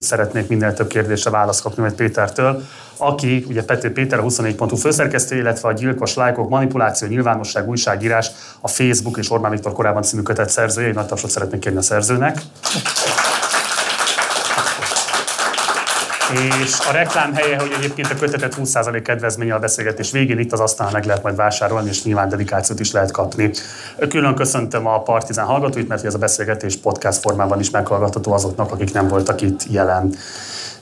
szeretnék minél több kérdésre választ kapni majd Pétertől, aki, ugye Pető Péter, a 24.hu főszerkesztő, illetve a Gyilkos Lájkok, Manipuláció, Nyilvánosság, Újságírás, a Facebook és Orbán Viktor korábban című kötet szerzője. Egy nagy tapsot szeretnék kérni a szerzőnek. És a reklám helye, hogy egyébként a kötetet 20% kedvezménye a beszélgetés végén itt az asztalon meg lehet majd vásárolni, és nyilván dedikációt is lehet kapni. Külön köszöntöm a Partizán hallgatóit, mert ez a beszélgetés podcast formában is meghallgatható azoknak, akik nem voltak itt jelen.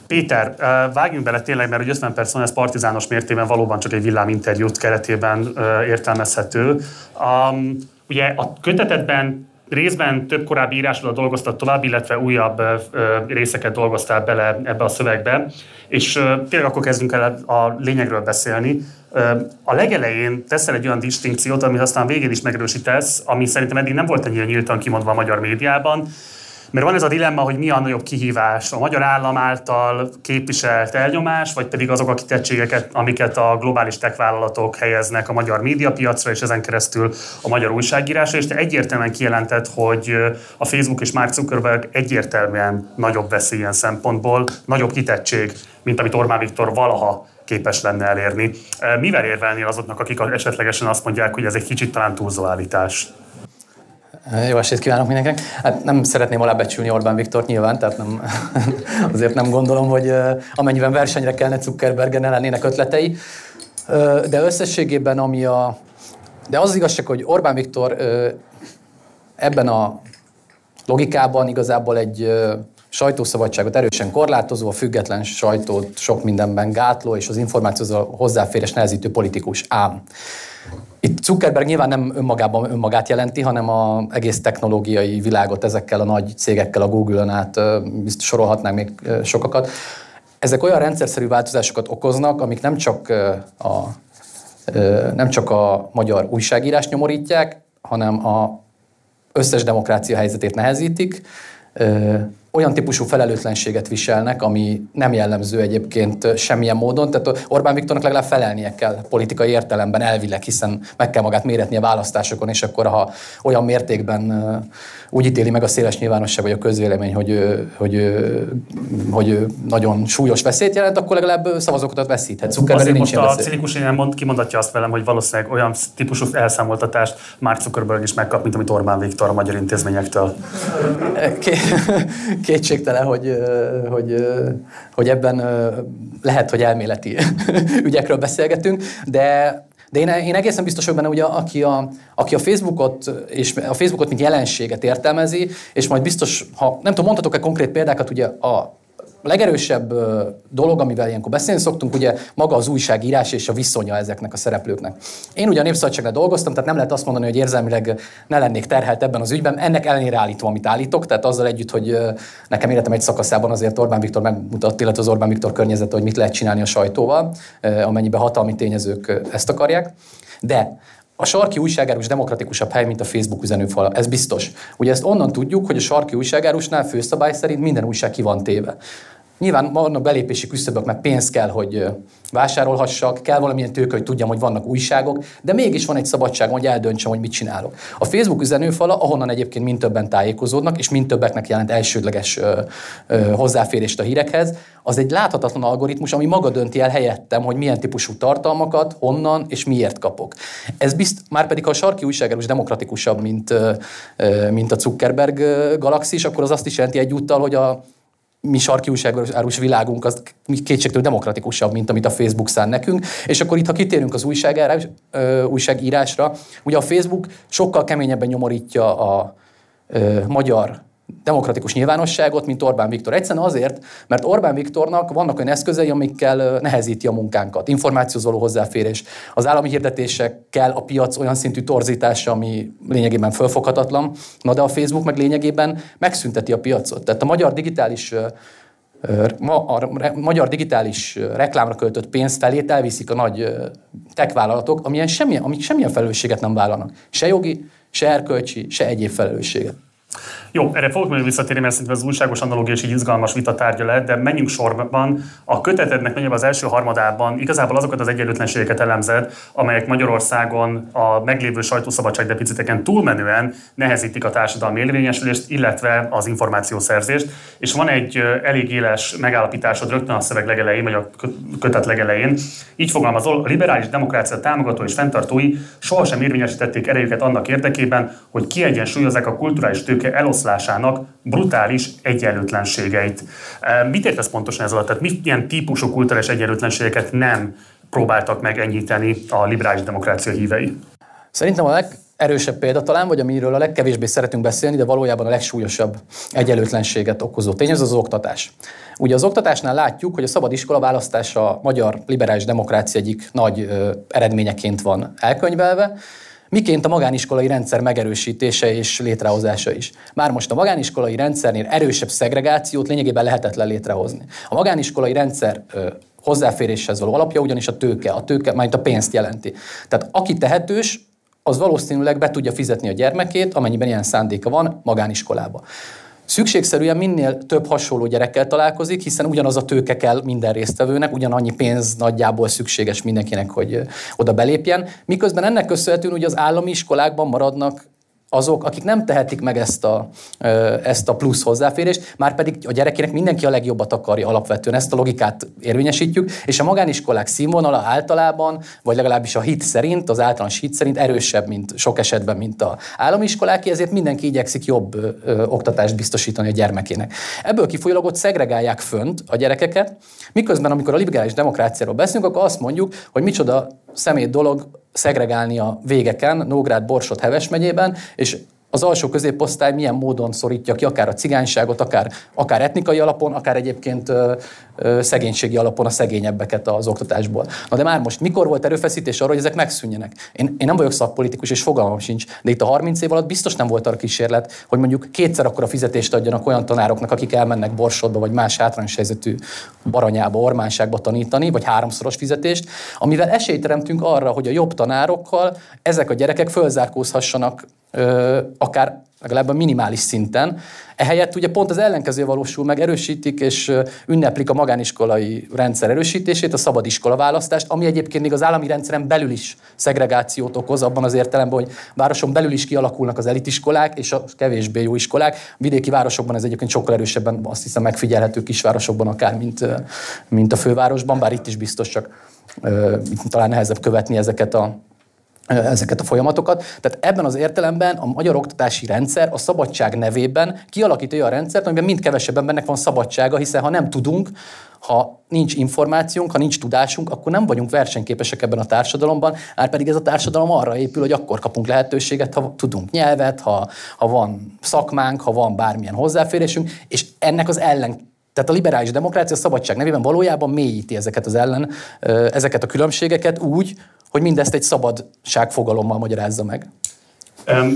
Péter, vágjunk bele tényleg, mert 50 perc van, ez partizános mértében valóban csak egy villáminterjút keretében értelmezhető. Um, ugye a kötetetben részben több korábbi írásról dolgoztad tovább, illetve újabb részeket dolgoztál bele ebbe a szövegbe, és tényleg akkor kezdünk el a lényegről beszélni. A legelején teszel egy olyan distinkciót, amit aztán végén is megerősítesz, ami szerintem eddig nem volt ennyire nyíltan kimondva a magyar médiában, mert van ez a dilemma, hogy mi a nagyobb kihívás, a magyar állam által képviselt elnyomás, vagy pedig azok a kitettségeket, amiket a globális tech vállalatok helyeznek a magyar médiapiacra, és ezen keresztül a magyar újságírásra, és te egyértelműen kijelentett, hogy a Facebook és Mark Zuckerberg egyértelműen nagyobb veszély ilyen szempontból, nagyobb kitettség, mint amit Orbán Viktor valaha képes lenne elérni. Mivel érvelnél azoknak, akik esetlegesen azt mondják, hogy ez egy kicsit talán túlzó állítás? Jó estét kívánok mindenkinek! Hát nem szeretném alábecsülni Orbán Viktort nyilván, tehát nem, azért nem gondolom, hogy amennyiben versenyre kellene Zuckerbergen ne lennének ötletei. De összességében ami a... De az, az igazság, hogy Orbán Viktor ebben a logikában igazából egy sajtószabadságot erősen korlátozó, a független sajtót sok mindenben gátló, és az információhoz hozzáférés nehezítő politikus. Ám itt Zuckerberg nyilván nem önmagában önmagát jelenti, hanem az egész technológiai világot ezekkel a nagy cégekkel, a Google-ön át sorolhatnánk még sokakat. Ezek olyan rendszerszerű változásokat okoznak, amik nem csak a, nem csak a magyar újságírás nyomorítják, hanem a összes demokrácia helyzetét nehezítik, olyan típusú felelőtlenséget viselnek, ami nem jellemző egyébként semmilyen módon. Tehát Orbán Viktornak legalább felelnie kell politikai értelemben elvileg, hiszen meg kell magát méretni a választásokon, és akkor ha olyan mértékben úgy ítéli meg a széles nyilvánosság vagy a közvélemény, hogy, hogy, hogy nagyon súlyos veszélyt jelent, akkor legalább szavazókat veszíthet. Zuckerberg nincs most a cinikus én mond, kimondatja azt velem, hogy valószínűleg olyan típusú elszámoltatást Mark Zuckerberg is megkap, mint amit Orbán Viktor a magyar intézményektől. Kétségtelen, hogy, hogy, hogy ebben lehet, hogy elméleti ügyekről beszélgetünk, de de én, én egészen biztos vagyok benne, a, aki, a, aki a Facebookot, és a Facebookot mint jelenséget értelmezi, és majd biztos, ha nem tudom, mondhatok-e konkrét példákat, ugye a, a legerősebb dolog, amivel ilyenkor beszélni szoktunk, ugye maga az újságírás és a viszonya ezeknek a szereplőknek. Én ugye a Népszabadságnál dolgoztam, tehát nem lehet azt mondani, hogy érzelmileg ne lennék terhelt ebben az ügyben. Ennek ellenére állítom, amit állítok, tehát azzal együtt, hogy nekem életem egy szakaszában azért Orbán Viktor megmutatta, illetve az Orbán Viktor környezete, hogy mit lehet csinálni a sajtóval, amennyiben hatalmi tényezők ezt akarják. De a sarki újságárus demokratikusabb hely, mint a Facebook üzenőfala. Ez biztos. Ugye ezt onnan tudjuk, hogy a sarki újságárusnál főszabály szerint minden újság ki van téve. Nyilván vannak belépési küszöbök, meg pénz kell, hogy vásárolhassak, kell valamilyen tőke, hogy tudjam, hogy vannak újságok, de mégis van egy szabadság, hogy eldöntsem, hogy mit csinálok. A Facebook üzenőfala, ahonnan egyébként mind többen tájékozódnak, és mind többeknek jelent elsődleges ö, ö, hozzáférést a hírekhez, az egy láthatatlan algoritmus, ami maga dönti el helyettem, hogy milyen típusú tartalmakat, honnan és miért kapok. Ez bizt, már pedig a sarki újságárus demokratikusabb, mint, ö, mint a Zuckerberg galaxis, akkor az azt is jelenti egyúttal, hogy a mi sarki újságárus világunk az kétségtől demokratikusabb, mint amit a Facebook szán nekünk. És akkor itt, ha kitérünk az újságírás, újságírásra, ugye a Facebook sokkal keményebben nyomorítja a ö, magyar demokratikus nyilvánosságot, mint Orbán Viktor. Egyszerűen azért, mert Orbán Viktornak vannak olyan eszközei, amikkel nehezíti a munkánkat. Információhoz való hozzáférés, az állami hirdetésekkel a piac olyan szintű torzítása, ami lényegében fölfoghatatlan, na de a Facebook meg lényegében megszünteti a piacot. Tehát a magyar digitális ma a magyar digitális reklámra költött pénz felét elviszik a nagy tech vállalatok, amilyen semmilyen, amik semmilyen felelősséget nem vállalnak. Se jogi, se erkölcsi, se egyéb felelősséget. Jó, erre fogok még visszatérni, mert szerintem az újságos analógia is egy izgalmas vita tárgya lehet, de menjünk sorban. A kötetednek nagyobb az első harmadában igazából azokat az egyenlőtlenségeket elemzed, amelyek Magyarországon a meglévő sajtószabadság túlmenően nehezítik a társadalmi érvényesülést, illetve az információszerzést. És van egy elég éles megállapításod rögtön a szöveg legelején, vagy a kötet legelején. Így fogalmazol, a liberális demokrácia támogató és fenntartói sohasem érvényesítették erejüket annak érdekében, hogy kiegyensúlyozzák a kulturális tőke eloszlásának brutális egyenlőtlenségeit. Mit értesz pontosan ez alatt? Tehát milyen típusú kulturális egyenlőtlenségeket nem próbáltak meg enyhíteni a liberális demokrácia hívei? Szerintem a legerősebb példa talán, vagy amiről a legkevésbé szeretünk beszélni, de valójában a legsúlyosabb egyenlőtlenséget okozó tény, az az oktatás. Ugye az oktatásnál látjuk, hogy a szabad iskola választása a magyar liberális demokrácia egyik nagy ö, eredményeként van elkönyvelve, miként a magániskolai rendszer megerősítése és létrehozása is. Már most a magániskolai rendszernél erősebb szegregációt lényegében lehetetlen létrehozni. A magániskolai rendszer ö, hozzáféréshez való alapja ugyanis a tőke, a tőke, majd a pénzt jelenti. Tehát aki tehetős, az valószínűleg be tudja fizetni a gyermekét, amennyiben ilyen szándéka van, magániskolába. Szükségszerűen minél több hasonló gyerekkel találkozik, hiszen ugyanaz a tőke kell minden résztvevőnek, ugyanannyi pénz nagyjából szükséges mindenkinek, hogy oda belépjen. Miközben ennek köszönhetően ugye az állami iskolákban maradnak azok, akik nem tehetik meg ezt a, ezt a plusz hozzáférést, már pedig a gyerekének mindenki a legjobbat akarja alapvetően, ezt a logikát érvényesítjük, és a magániskolák színvonala általában, vagy legalábbis a hit szerint, az általános hit szerint erősebb, mint sok esetben, mint a állami iskoláké, ezért mindenki igyekszik jobb ö, oktatást biztosítani a gyermekének. Ebből kifolyólag ott szegregálják fönt a gyerekeket, miközben amikor a liberális demokráciáról beszélünk, akkor azt mondjuk, hogy micsoda szemét dolog szegregálni a végeken, Nógrád, Borsod, Heves megyében, és az alsó középosztály milyen módon szorítja ki akár a cigányságot, akár, akár etnikai alapon, akár egyébként ö, ö, szegénységi alapon a szegényebbeket az oktatásból. Na de már most mikor volt erőfeszítés arra, hogy ezek megszűnjenek? Én, én nem vagyok szakpolitikus, és fogalmam sincs, de itt a 30 év alatt biztos nem volt arra kísérlet, hogy mondjuk kétszer akkor a fizetést adjanak olyan tanároknak, akik elmennek Borsodba, vagy más hátrányos helyzetű Baranyába, Ormánságba tanítani, vagy háromszoros fizetést, amivel esélyt teremtünk arra, hogy a jobb tanárokkal ezek a gyerekek fölzárkózhassanak akár legalább a minimális szinten. Ehelyett ugye pont az ellenkező valósul meg, erősítik és ünneplik a magániskolai rendszer erősítését, a szabad iskola választást, ami egyébként még az állami rendszeren belül is szegregációt okoz, abban az értelemben, hogy városon belül is kialakulnak az elitiskolák és a kevésbé jó iskolák. Vidéki városokban ez egyébként sokkal erősebben azt hiszem megfigyelhető kisvárosokban akár, mint, mint a fővárosban, bár itt is biztos csak talán nehezebb követni ezeket a ezeket a folyamatokat. Tehát ebben az értelemben a magyar oktatási rendszer a szabadság nevében kialakít olyan rendszert, amiben mind kevesebb embernek van szabadsága, hiszen ha nem tudunk, ha nincs információnk, ha nincs tudásunk, akkor nem vagyunk versenyképesek ebben a társadalomban, már pedig ez a társadalom arra épül, hogy akkor kapunk lehetőséget, ha tudunk nyelvet, ha, ha van szakmánk, ha van bármilyen hozzáférésünk, és ennek az ellen tehát a liberális demokrácia a szabadság nevében valójában mélyíti ezeket az ellen, ezeket a különbségeket úgy, hogy mindezt egy szabadságfogalommal magyarázza meg.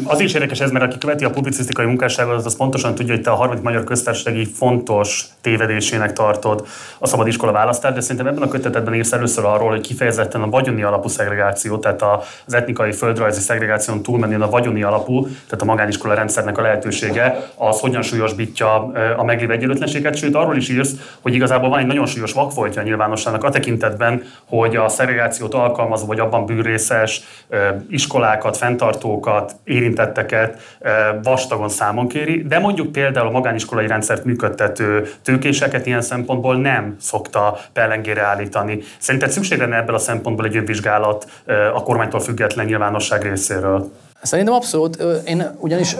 Az is érdekes ez, mert aki követi a publicisztikai munkásságot, az pontosan tudja, hogy te a harmadik magyar köztársasági fontos tévedésének tartod a szabad iskola választást, de szerintem ebben a kötetedben írsz először arról, hogy kifejezetten a vagyoni alapú szegregáció, tehát az etnikai földrajzi szegregáción túlmenően a vagyoni alapú, tehát a magániskola rendszernek a lehetősége, az hogyan súlyosbítja a meglévő egyenlőtlenséget, sőt arról is írsz, hogy igazából van egy nagyon súlyos vakfoltja a nyilvánosságnak a tekintetben, hogy a szegregációt alkalmazó vagy abban bűrészes iskolákat, fenntartókat, érintetteket vastagon számon kéri, de mondjuk például a magániskolai rendszert működtető tőkéseket ilyen szempontból nem szokta pellengére állítani. Szerinted szükség lenne ebből a szempontból egy vizsgálat a kormánytól független nyilvánosság részéről? Szerintem abszolút. Én ugyanis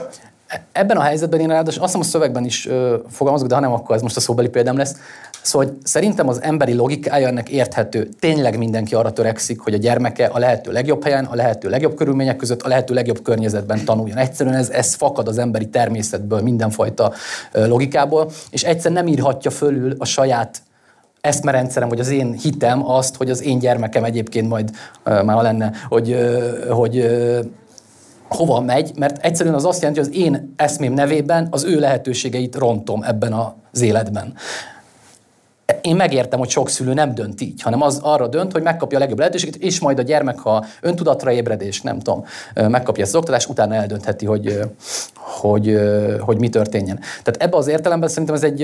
ebben a helyzetben én ráadásul azt hiszem a szövegben is fogalmazok, de ha nem, akkor ez most a szóbeli példám lesz. Szóval szerintem az emberi logikája ennek érthető. Tényleg mindenki arra törekszik, hogy a gyermeke a lehető legjobb helyen, a lehető legjobb körülmények között, a lehető legjobb környezetben tanuljon. Egyszerűen ez, ez fakad az emberi természetből, mindenfajta logikából, és egyszer nem írhatja fölül a saját eszmerendszerem, vagy az én hitem azt, hogy az én gyermekem egyébként majd már lenne, hogy, hogy hova megy, mert egyszerűen az azt jelenti, hogy az én eszmém nevében az ő lehetőségeit rontom ebben az életben én megértem, hogy sok szülő nem dönt így, hanem az arra dönt, hogy megkapja a legjobb lehetőséget, és majd a gyermek, ha öntudatra ébredés, nem tudom, megkapja ezt az oktatást, utána eldöntheti, hogy, hogy, hogy mi történjen. Tehát ebbe az értelemben szerintem ez egy,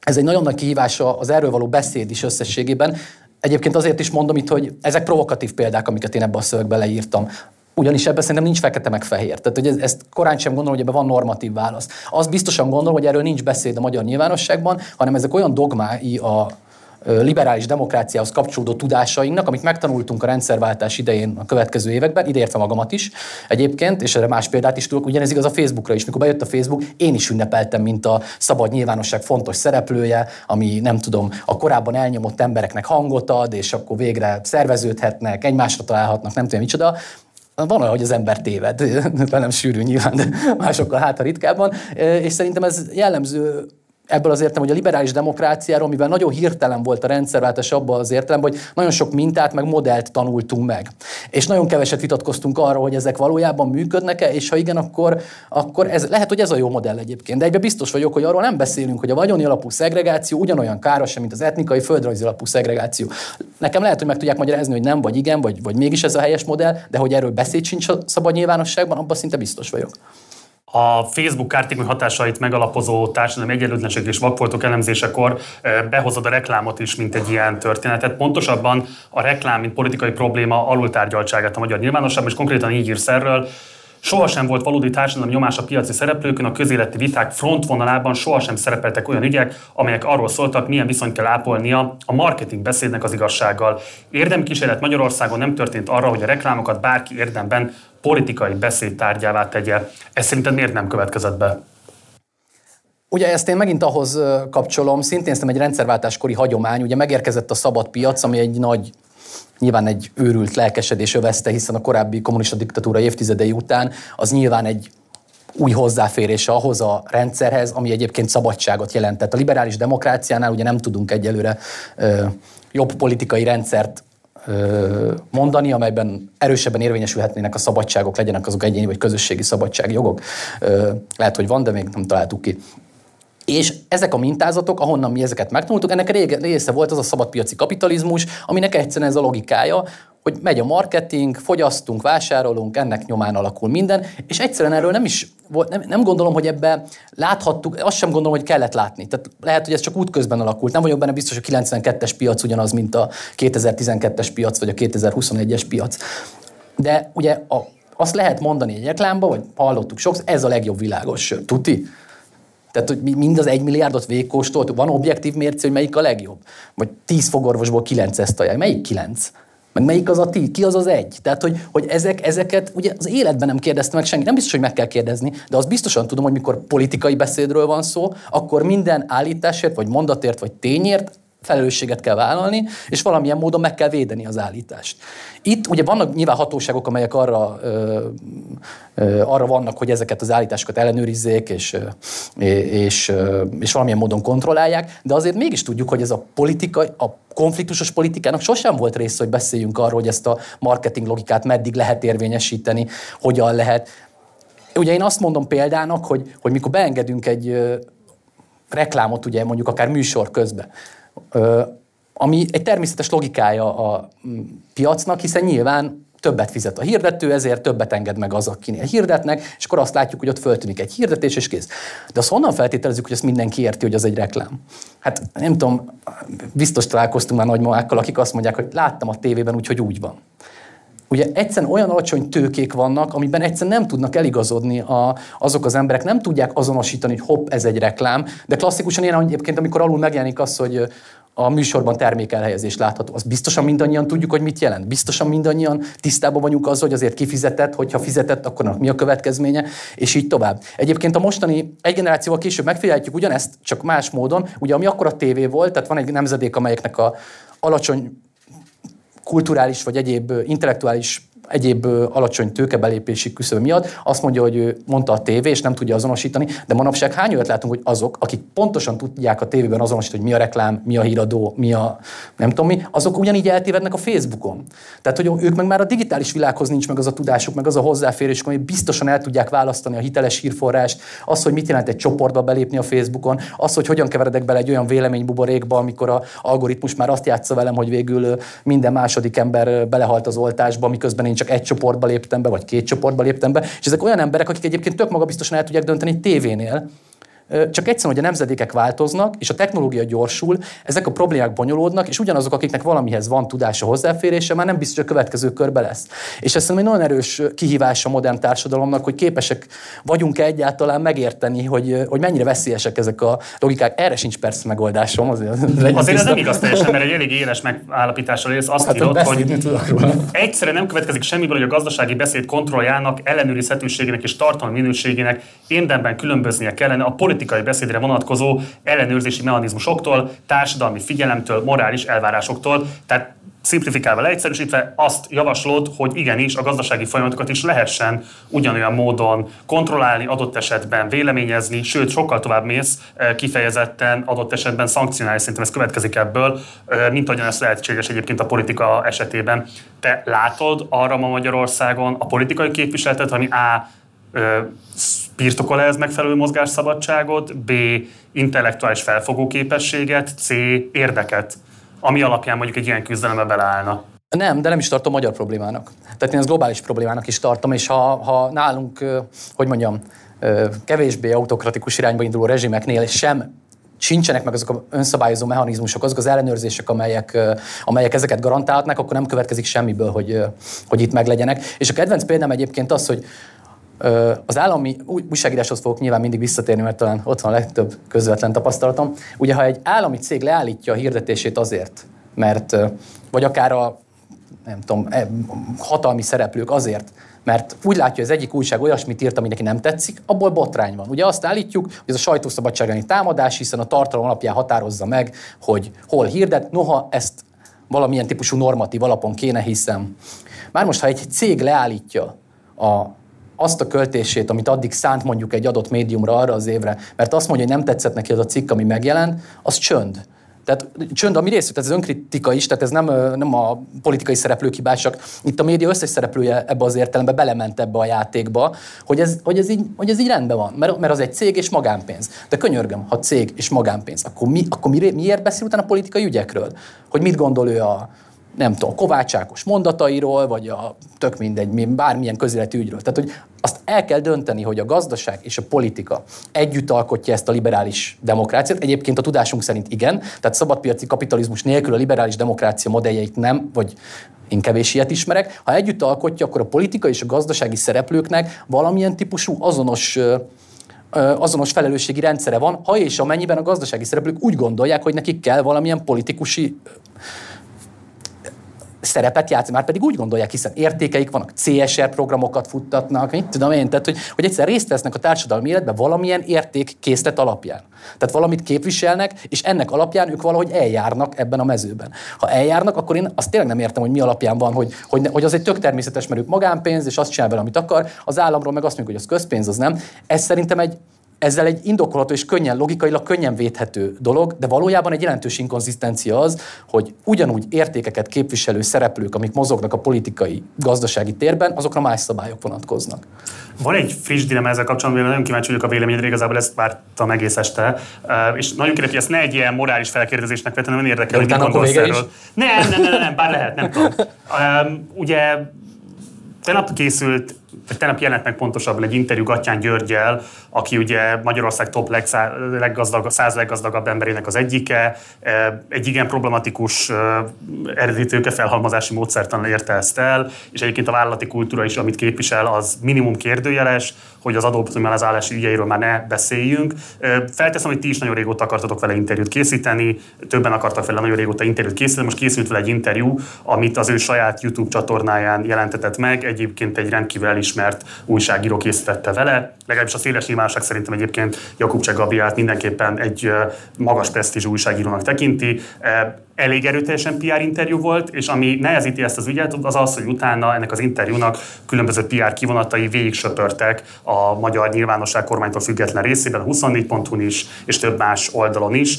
ez egy nagyon nagy kihívás az erről való beszéd is összességében. Egyébként azért is mondom itt, hogy ezek provokatív példák, amiket én ebbe a szövegbe leírtam. Ugyanis ebben szerintem nincs fekete meg fehér. Tehát, hogy ezt korán sem gondolom, hogy ebben van normatív válasz. Az biztosan gondolom, hogy erről nincs beszéd a magyar nyilvánosságban, hanem ezek olyan dogmái a, liberális demokráciához kapcsolódó tudásainknak, amit megtanultunk a rendszerváltás idején a következő években, ideértve magamat is egyébként, és erre más példát is tudok, ugyanez igaz a Facebookra is. Mikor bejött a Facebook, én is ünnepeltem, mint a szabad nyilvánosság fontos szereplője, ami nem tudom, a korábban elnyomott embereknek hangot ad, és akkor végre szerveződhetnek, egymásra találhatnak, nem tudom micsoda van olyan, hogy az ember téved, velem sűrű nyilván, de másokkal hát a ritkábban, és szerintem ez jellemző ebből az értem, hogy a liberális demokráciáról, mivel nagyon hirtelen volt a rendszerváltás abban az értelemben, hogy nagyon sok mintát meg modellt tanultunk meg. És nagyon keveset vitatkoztunk arról, hogy ezek valójában működnek-e, és ha igen, akkor, akkor ez, lehet, hogy ez a jó modell egyébként. De egyben biztos vagyok, hogy arról nem beszélünk, hogy a vagyoni alapú szegregáció ugyanolyan káros, mint az etnikai, földrajzi alapú szegregáció. Nekem lehet, hogy meg tudják magyarázni, hogy nem, vagy igen, vagy, vagy mégis ez a helyes modell, de hogy erről beszéd sincs a szabad nyilvánosságban, abban szinte biztos vagyok a Facebook kártékony hatásait megalapozó társadalmi egyenlőtlenség és vakfoltok elemzésekor behozod a reklámot is, mint egy ilyen történetet. Pontosabban a reklám, mint politikai probléma alultárgyaltságát a magyar nyilvánosságban, és konkrétan így írsz erről, Sohasem volt valódi társadalmi nyomás a piaci szereplőkön, a közéleti viták frontvonalában sohasem szerepeltek olyan ügyek, amelyek arról szóltak, milyen viszonyt kell ápolnia a marketing beszédnek az igazsággal. Érdemkísérlet Magyarországon nem történt arra, hogy a reklámokat bárki érdemben politikai beszédtárgyává tegye. Ez szerinted miért nem következett be? Ugye ezt én megint ahhoz kapcsolom, szintén ezt egy rendszerváltáskori hagyomány, ugye megérkezett a szabad piac, ami egy nagy nyilván egy őrült lelkesedés övezte, hiszen a korábbi kommunista diktatúra évtizedei után az nyilván egy új hozzáférés ahhoz a rendszerhez, ami egyébként szabadságot jelentett. A liberális demokráciánál ugye nem tudunk egyelőre ö, jobb politikai rendszert mondani, amelyben erősebben érvényesülhetnének a szabadságok, legyenek azok egyéni vagy közösségi szabadságjogok. Lehet, hogy van, de még nem találtuk ki. És ezek a mintázatok, ahonnan mi ezeket megtanultuk, ennek része volt az a szabadpiaci kapitalizmus, aminek egyszerűen ez a logikája, hogy megy a marketing, fogyasztunk, vásárolunk, ennek nyomán alakul minden, és egyszerűen erről nem is volt, nem, nem gondolom, hogy ebbe láthattuk, azt sem gondolom, hogy kellett látni. Tehát lehet, hogy ez csak útközben alakult. Nem vagyok benne biztos, hogy a 92-es piac ugyanaz, mint a 2012-es piac, vagy a 2021-es piac. De ugye a, azt lehet mondani egy reklámba, vagy hallottuk sokszor, ez a legjobb világos sör. Tuti? Tehát, hogy mind az egy milliárdot végkóstolt, van objektív mérce, hogy melyik a legjobb? Vagy tíz fogorvosból kilenc ezt ajánl. Melyik kilenc? Meg melyik az a ti? Ki az az egy? Tehát, hogy, hogy ezek, ezeket ugye az életben nem kérdezte meg senki. Nem biztos, hogy meg kell kérdezni, de azt biztosan tudom, hogy mikor politikai beszédről van szó, akkor minden állításért, vagy mondatért, vagy tényért felelősséget kell vállalni, és valamilyen módon meg kell védeni az állítást. Itt ugye vannak nyilván hatóságok, amelyek arra, ö, ö, arra vannak, hogy ezeket az állításokat ellenőrizzék, és, és, és valamilyen módon kontrollálják, de azért mégis tudjuk, hogy ez a politika, a konfliktusos politikának sosem volt része, hogy beszéljünk arról, hogy ezt a marketing logikát meddig lehet érvényesíteni, hogyan lehet. Ugye én azt mondom példának, hogy, hogy mikor beengedünk egy reklámot, ugye mondjuk akár műsor közben, ami egy természetes logikája a mm, piacnak, hiszen nyilván többet fizet a hirdető, ezért többet enged meg az, akinél hirdetnek, és akkor azt látjuk, hogy ott föltűnik egy hirdetés, és kész. De azt honnan feltételezzük, hogy ezt mindenki érti, hogy az egy reklám? Hát nem tudom, biztos találkoztunk már nagymamákkal, akik azt mondják, hogy láttam a tévében úgy, hogy úgy van. Ugye egyszerűen olyan alacsony tőkék vannak, amiben egyszerűen nem tudnak eligazodni a, azok az emberek, nem tudják azonosítani, hogy hopp, ez egy reklám, de klasszikusan ilyen egyébként, amikor alul megjelenik az, hogy a műsorban termékelhelyezés látható. Az biztosan mindannyian tudjuk, hogy mit jelent. Biztosan mindannyian tisztában vagyunk azzal, hogy azért kifizetett, hogyha fizetett, akkor mi a következménye, és így tovább. Egyébként a mostani egy generációval később megfigyelhetjük ugyanezt, csak más módon. Ugye ami akkor a tévé volt, tehát van egy nemzedék, amelyeknek a alacsony kulturális vagy egyéb intellektuális egyéb alacsony tőkebelépési küszöb miatt azt mondja, hogy ő mondta a tévé, és nem tudja azonosítani, de manapság hány olyat látunk, hogy azok, akik pontosan tudják a tévében azonosítani, hogy mi a reklám, mi a híradó, mi a nem tudom mi, azok ugyanígy eltévednek a Facebookon. Tehát, hogy ők meg már a digitális világhoz nincs meg az a tudásuk, meg az a hozzáférés, hogy biztosan el tudják választani a hiteles hírforrást, az, hogy mit jelent egy csoportba belépni a Facebookon, az, hogy hogyan keveredek bele egy olyan véleménybuborékba, amikor a algoritmus már azt játsza velem, hogy végül minden második ember belehalt az oltásba, miközben én csak egy csoportba léptem be, vagy két csoportba léptem be. És ezek olyan emberek, akik egyébként tök magabiztosan el tudják dönteni tévénél, csak egyszerűen, hogy a nemzedékek változnak, és a technológia gyorsul, ezek a problémák bonyolódnak, és ugyanazok, akiknek valamihez van tudása, hozzáférése, már nem biztos, hogy a következő körbe lesz. És ez szerintem egy nagyon erős kihívás a modern társadalomnak, hogy képesek vagyunk-e egyáltalán megérteni, hogy, hogy mennyire veszélyesek ezek a logikák. Erre sincs persze megoldásom. Azért, azért ez nem igaz teljesen, mert egy elég éles megállapítással élsz. Azt hát, írott, hogy egyszerűen nem következik semmiből, hogy a gazdasági beszéd kontrolljának, ellenőrizhetőségének és tartalmi minőségének érdemben különböznie kellene a politikai beszédre vonatkozó ellenőrzési mechanizmusoktól, társadalmi figyelemtől, morális elvárásoktól. Tehát szimplifikálva, leegyszerűsítve azt javaslod, hogy igenis a gazdasági folyamatokat is lehessen ugyanolyan módon kontrollálni, adott esetben véleményezni, sőt, sokkal tovább mész, eh, kifejezetten adott esetben szankcionálni, szerintem ez következik ebből, eh, mint ahogyan ez lehetséges egyébként a politika esetében. Te látod arra ma Magyarországon a politikai képviseletet, ami A birtokol ez megfelelő mozgásszabadságot, B. intellektuális felfogó képességet, C. érdeket, ami alapján mondjuk egy ilyen küzdelembe beleállna. Nem, de nem is tartom magyar problémának. Tehát én ezt globális problémának is tartom, és ha, ha nálunk, hogy mondjam, kevésbé autokratikus irányba induló rezsimeknél sem sincsenek meg azok az önszabályozó mechanizmusok, azok az ellenőrzések, amelyek, amelyek ezeket garantálhatnak, akkor nem következik semmiből, hogy, hogy itt meglegyenek. És a kedvenc példám egyébként az, hogy az állami újságíráshoz fogok nyilván mindig visszatérni, mert talán ott van a legtöbb közvetlen tapasztalatom. Ugye, ha egy állami cég leállítja a hirdetését azért, mert, vagy akár a nem tudom, e, hatalmi szereplők azért, mert úgy látja, hogy az egyik újság olyasmit írt, ami neki nem tetszik, abból botrány van. Ugye azt állítjuk, hogy ez a sajtószabadságáni támadás, hiszen a tartalom alapján határozza meg, hogy hol hirdet, noha ezt valamilyen típusú normatív alapon kéne, hiszem. Már most, ha egy cég leállítja a azt a költését, amit addig szánt mondjuk egy adott médiumra arra az évre, mert azt mondja, hogy nem tetszett neki az a cikk, ami megjelent, az csönd. Tehát csönd, ami részét, tehát ez önkritika is, tehát ez nem, nem a politikai szereplők hibásak. Itt a média összes szereplője ebbe az értelembe belement ebbe a játékba, hogy ez, hogy ez, így, hogy ez így rendben van, mert, mert az egy cég és magánpénz. De könyörgöm, ha cég és magánpénz, akkor, mi, akkor mi, miért beszél utána a politikai ügyekről? Hogy mit gondol ő a, nem tudom, Kovács Ákos mondatairól, vagy a tök mindegy, bármilyen közéleti ügyről. Tehát, hogy azt el kell dönteni, hogy a gazdaság és a politika együtt alkotja ezt a liberális demokráciát. Egyébként a tudásunk szerint igen, tehát szabadpiaci kapitalizmus nélkül a liberális demokrácia modelljeit nem, vagy én kevés ilyet ismerek. Ha együtt alkotja, akkor a politika és a gazdasági szereplőknek valamilyen típusú azonos azonos felelősségi rendszere van, ha és amennyiben a gazdasági szereplők úgy gondolják, hogy nekik kell valamilyen politikusi szerepet játszani, már pedig úgy gondolják, hiszen értékeik vannak, CSR programokat futtatnak, mit tudom én, tehát hogy, hogy egyszer részt vesznek a társadalmi életben valamilyen értékkészlet alapján. Tehát valamit képviselnek, és ennek alapján ők valahogy eljárnak ebben a mezőben. Ha eljárnak, akkor én azt tényleg nem értem, hogy mi alapján van, hogy, hogy, hogy az egy tök természetes, mert ők magánpénz, és azt csinál vele, amit akar, az államról meg azt mondjuk, hogy az közpénz, az nem. Ez szerintem egy, ezzel egy indokolható és könnyen, logikailag könnyen védhető dolog, de valójában egy jelentős inkonzisztencia az, hogy ugyanúgy értékeket képviselő szereplők, amik mozognak a politikai, gazdasági térben, azokra más szabályok vonatkoznak. Van egy friss dilemma ezzel kapcsolatban, nagyon kíváncsi vagyok a véleményedre, igazából ezt vártam egész este, és nagyon kérlek, hogy ezt ne egy ilyen morális felkérdezésnek vettem, nem érdekel, hogy mit gondolsz erről. Nem, nem, nem, nem, bár lehet, nem tudom. Um, ugye tegnap készült tegnap jelent meg pontosabban egy interjú Gattyán Györgyel, aki ugye Magyarország top leggazdag, száz leggazdagabb emberének az egyike, e, egy igen problematikus e, eredeti tőkefelhalmozási módszertan érte ezt el, és egyébként a vállalati kultúra is, amit képvisel, az minimum kérdőjeles, hogy az adóoptimalizálási ügyeiről már ne beszéljünk. E, felteszem, hogy ti is nagyon régóta akartatok vele interjút készíteni, többen akartak vele nagyon régóta interjút készíteni, most készült vele egy interjú, amit az ő saját YouTube csatornáján jelentetett meg, egyébként egy rendkívül elismert újságíró készítette vele, legalábbis a széles nyilvánosság szerintem egyébként Jakub Gabiát mindenképpen egy magas presztízs újságírónak tekinti. Elég erőteljesen PR interjú volt, és ami nehezíti ezt az ügyet, az az, hogy utána ennek az interjúnak különböző PR kivonatai végig söpörtek a magyar nyilvánosság kormánytól független részében, a 24.hu is, és több más oldalon is,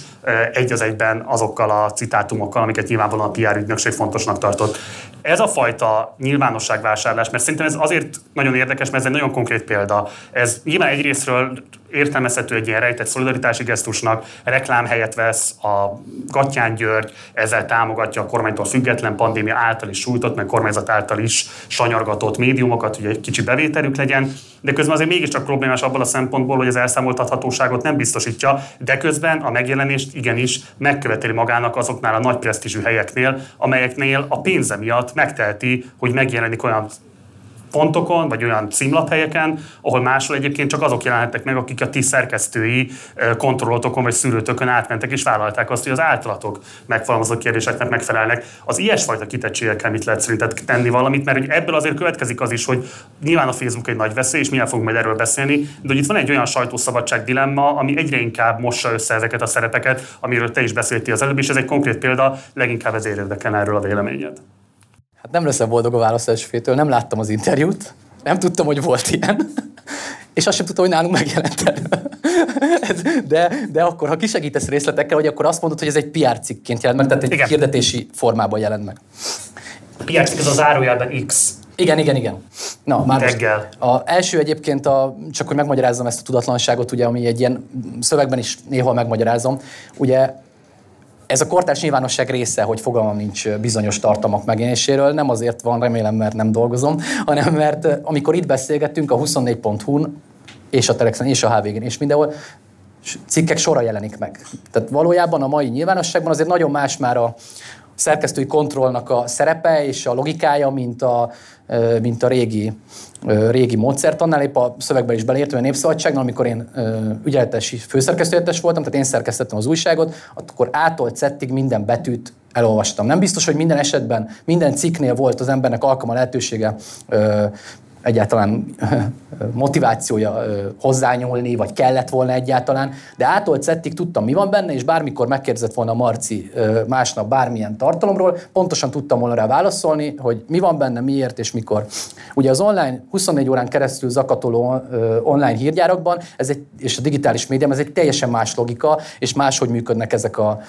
egy az egyben azokkal a citátumokkal, amiket nyilvánvalóan a PR ügynökség fontosnak tartott. Ez a fajta nyilvánosságvásárlás, mert szerintem ez azért nagyon érdekes, mert ez egy nagyon konkrét példa. Ez nyilván egyrésztről értelmezhető egy ilyen rejtett szolidaritási gesztusnak, reklám helyet vesz a Gattyán György, ezzel támogatja a kormánytól független pandémia által is sújtott, meg kormányzat által is sanyargatott médiumokat, hogy egy kicsi bevételük legyen, de közben azért mégiscsak problémás abban a szempontból, hogy az elszámoltathatóságot nem biztosítja, de közben a megjelenést igenis megköveteli magának azoknál a nagy presztízsű helyeknél, amelyeknél a pénze miatt megteheti, hogy megjelenik olyan pontokon, vagy olyan címlaphelyeken, ahol máshol egyébként csak azok jelenhettek meg, akik a ti szerkesztői kontrollotokon vagy szűrőtökön átmentek, és vállalták azt, hogy az általatok megfogalmazott kérdéseknek megfelelnek. Az ilyesfajta kitettségekkel mit lehet szerinted tenni valamit, mert hogy ebből azért következik az is, hogy nyilván a Facebook egy nagy veszély, és milyen fogunk majd erről beszélni, de hogy itt van egy olyan sajtószabadság dilemma, ami egyre inkább mossa össze ezeket a szerepeket, amiről te is beszéltél az előbb, és ez egy konkrét példa, leginkább ezért érdekel erről a véleményed. Hát nem leszek boldog a választás fétől, nem láttam az interjút, nem tudtam, hogy volt ilyen, és azt sem tudtam, hogy nálunk megjelent de, de akkor, ha kisegítesz részletekkel, hogy akkor azt mondod, hogy ez egy PR cikkként jelent meg, tehát egy igen. hirdetési formában jelent meg. A PR cikk az a zárójelben X. Igen, igen, igen. Na, már Reggel. A első egyébként, a, csak hogy megmagyarázzam ezt a tudatlanságot, ugye, ami egy ilyen szövegben is néhol megmagyarázom, ugye ez a kortárs nyilvánosság része, hogy fogalmam nincs bizonyos tartalmak megjelenéséről, nem azért van, remélem, mert nem dolgozom, hanem mert amikor itt beszélgettünk a 24.hu-n, és a Telexen, és a HVG-n, és mindenhol, cikkek sora jelenik meg. Tehát valójában a mai nyilvánosságban azért nagyon más már a szerkesztői kontrollnak a szerepe és a logikája, mint a, mint a régi, régi módszertannál. Épp a szövegben is beleértem a Népszabadságnál, amikor én ügyeletes főszerkesztőjetes voltam, tehát én szerkesztettem az újságot, akkor ától cettig minden betűt elolvastam. Nem biztos, hogy minden esetben, minden cikknél volt az embernek alkalma lehetősége egyáltalán motivációja hozzányúlni, vagy kellett volna egyáltalán, de átolt szettig tudtam, mi van benne, és bármikor megkérdezett volna Marci másnap bármilyen tartalomról, pontosan tudtam volna rá válaszolni, hogy mi van benne, miért és mikor. Ugye az online, 24 órán keresztül zakatoló online hírgyárakban, ez egy, és a digitális médium, ez egy teljesen más logika, és máshogy működnek ezek a,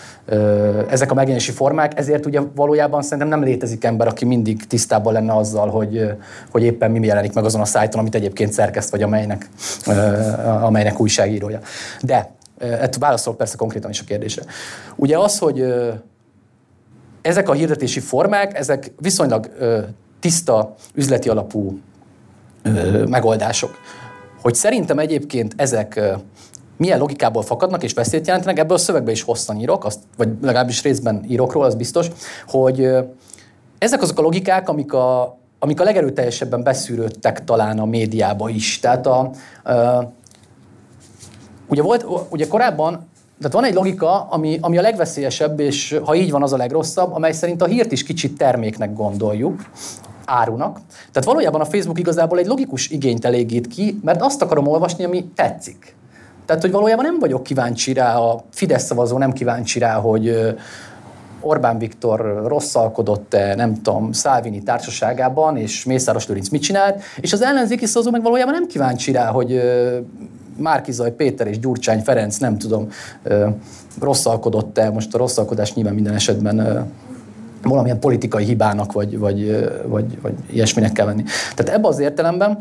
ezek a megjelenési formák, ezért ugye valójában szerintem nem létezik ember, aki mindig tisztában lenne azzal, hogy, hogy éppen mi jelenik meg azon a szájton, amit egyébként szerkeszt, vagy amelynek, amelynek újságírója. De ezt válaszolok persze konkrétan is a kérdésre. Ugye az, hogy ezek a hirdetési formák, ezek viszonylag tiszta, üzleti alapú megoldások. Hogy szerintem egyébként ezek milyen logikából fakadnak és veszélyt jelentenek, ebből a szövegbe is hosszan írok, azt, vagy legalábbis részben írok róla, az biztos, hogy ezek azok a logikák, amik a, amik a legerőteljesebben beszűrődtek talán a médiába is. Tehát a, ugye, volt, ugye korábban tehát van egy logika, ami, ami a legveszélyesebb, és ha így van, az a legrosszabb, amely szerint a hírt is kicsit terméknek gondoljuk, árunak. Tehát valójában a Facebook igazából egy logikus igényt elégít ki, mert azt akarom olvasni, ami tetszik. Tehát, hogy valójában nem vagyok kíváncsi rá, a Fidesz szavazó nem kíváncsi rá, hogy Orbán Viktor rosszalkodott-e, nem tudom, Szálvini társaságában, és Mészáros Lőrinc mit csinált, és az ellenzéki szavazó meg valójában nem kíváncsi rá, hogy Márkizaj Péter és Gyurcsány Ferenc, nem tudom, rosszalkodott-e, most a rosszalkodás nyilván minden esetben valamilyen politikai hibának, vagy, vagy, vagy, vagy ilyesminek kell venni. Tehát ebben az értelemben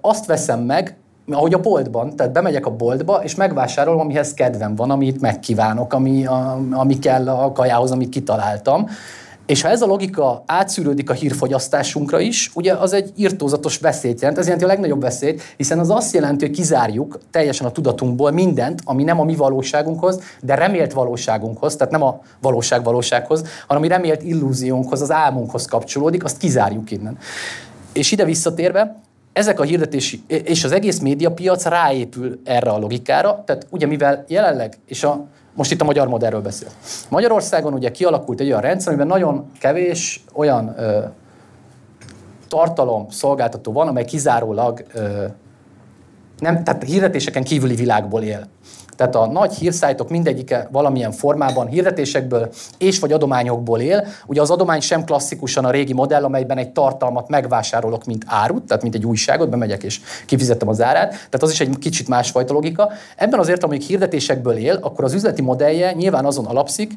azt veszem meg, ahogy a boltban, tehát bemegyek a boltba, és megvásárolom, amihez kedvem van, amit megkívánok, ami, a, ami kell a kajához, amit kitaláltam. És ha ez a logika átszűrődik a hírfogyasztásunkra is, ugye az egy irtózatos veszélyt jelent. Ez jelenti a legnagyobb veszélyt, hiszen az azt jelenti, hogy kizárjuk teljesen a tudatunkból mindent, ami nem a mi valóságunkhoz, de remélt valóságunkhoz, tehát nem a valóság valósághoz, hanem ami remélt illúziónkhoz, az álmunkhoz kapcsolódik, azt kizárjuk innen. És ide visszatérve, ezek a hirdetési, és az egész médiapiac ráépül erre a logikára, tehát ugye mivel jelenleg, és a, most itt a magyar modellről beszél. Magyarországon ugye kialakult egy olyan rendszer, amiben nagyon kevés olyan ö, tartalom szolgáltató van, amely kizárólag ö, nem, tehát hirdetéseken kívüli világból él. Tehát a nagy hírszájtok mindegyike valamilyen formában hirdetésekből és vagy adományokból él. Ugye az adomány sem klasszikusan a régi modell, amelyben egy tartalmat megvásárolok, mint árut, tehát mint egy újságot, bemegyek és kifizettem az árát. Tehát az is egy kicsit másfajta logika. Ebben azért, amíg hirdetésekből él, akkor az üzleti modellje nyilván azon alapszik,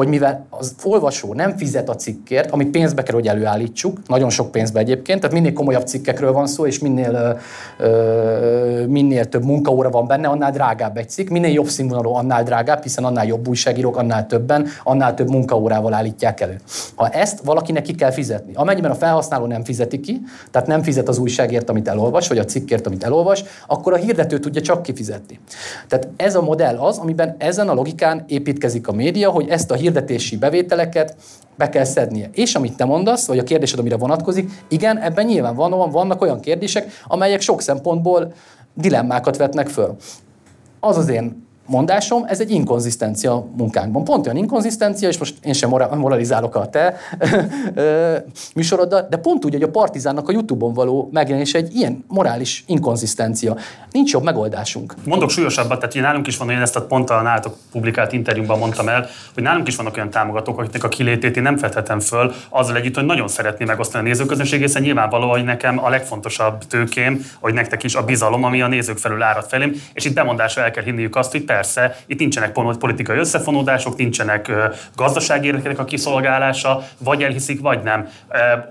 hogy mivel az olvasó nem fizet a cikkért, amit pénzbe kell, hogy előállítsuk, nagyon sok pénzbe egyébként, tehát minél komolyabb cikkekről van szó, és minél, ö, minél több munkaóra van benne, annál drágább egy cikk, minél jobb színvonalú, annál drágább, hiszen annál jobb újságírók, annál többen, annál több munkaórával állítják elő. Ha ezt valakinek ki kell fizetni, amennyiben a felhasználó nem fizeti ki, tehát nem fizet az újságért, amit elolvas, vagy a cikkért, amit elolvas, akkor a hirdető tudja csak kifizetni. Tehát ez a modell az, amiben ezen a logikán építkezik a média, hogy ezt a hirdetési bevételeket be kell szednie. És amit te mondasz, vagy a kérdésed, amire vonatkozik, igen, ebben nyilvánvalóan vannak olyan kérdések, amelyek sok szempontból dilemmákat vetnek föl. Az az én mondásom, ez egy inkonzisztencia munkánkban. Pont olyan inkonzisztencia, és most én sem moralizálok a te műsoroddal, de pont úgy, hogy a Partizánnak a YouTube-on való megjelenés egy ilyen morális inkonzisztencia. Nincs jobb megoldásunk. Mondok súlyosabbat, tehát hogy nálunk is van olyan, ezt a pont a nálatok publikált interjúban mondtam el, hogy nálunk is vannak olyan támogatók, akiknek a kilétét én nem felthetem föl, azzal együtt, hogy nagyon szeretné megosztani a nézőközönség, hiszen nyilvánvaló, hogy nekem a legfontosabb tőkém, hogy nektek is a bizalom, ami a nézők felül árad felém, és itt bemondásra el kell hinniük azt, hogy persze, itt nincsenek politikai összefonódások, nincsenek gazdasági érdekek a kiszolgálása, vagy elhiszik, vagy nem.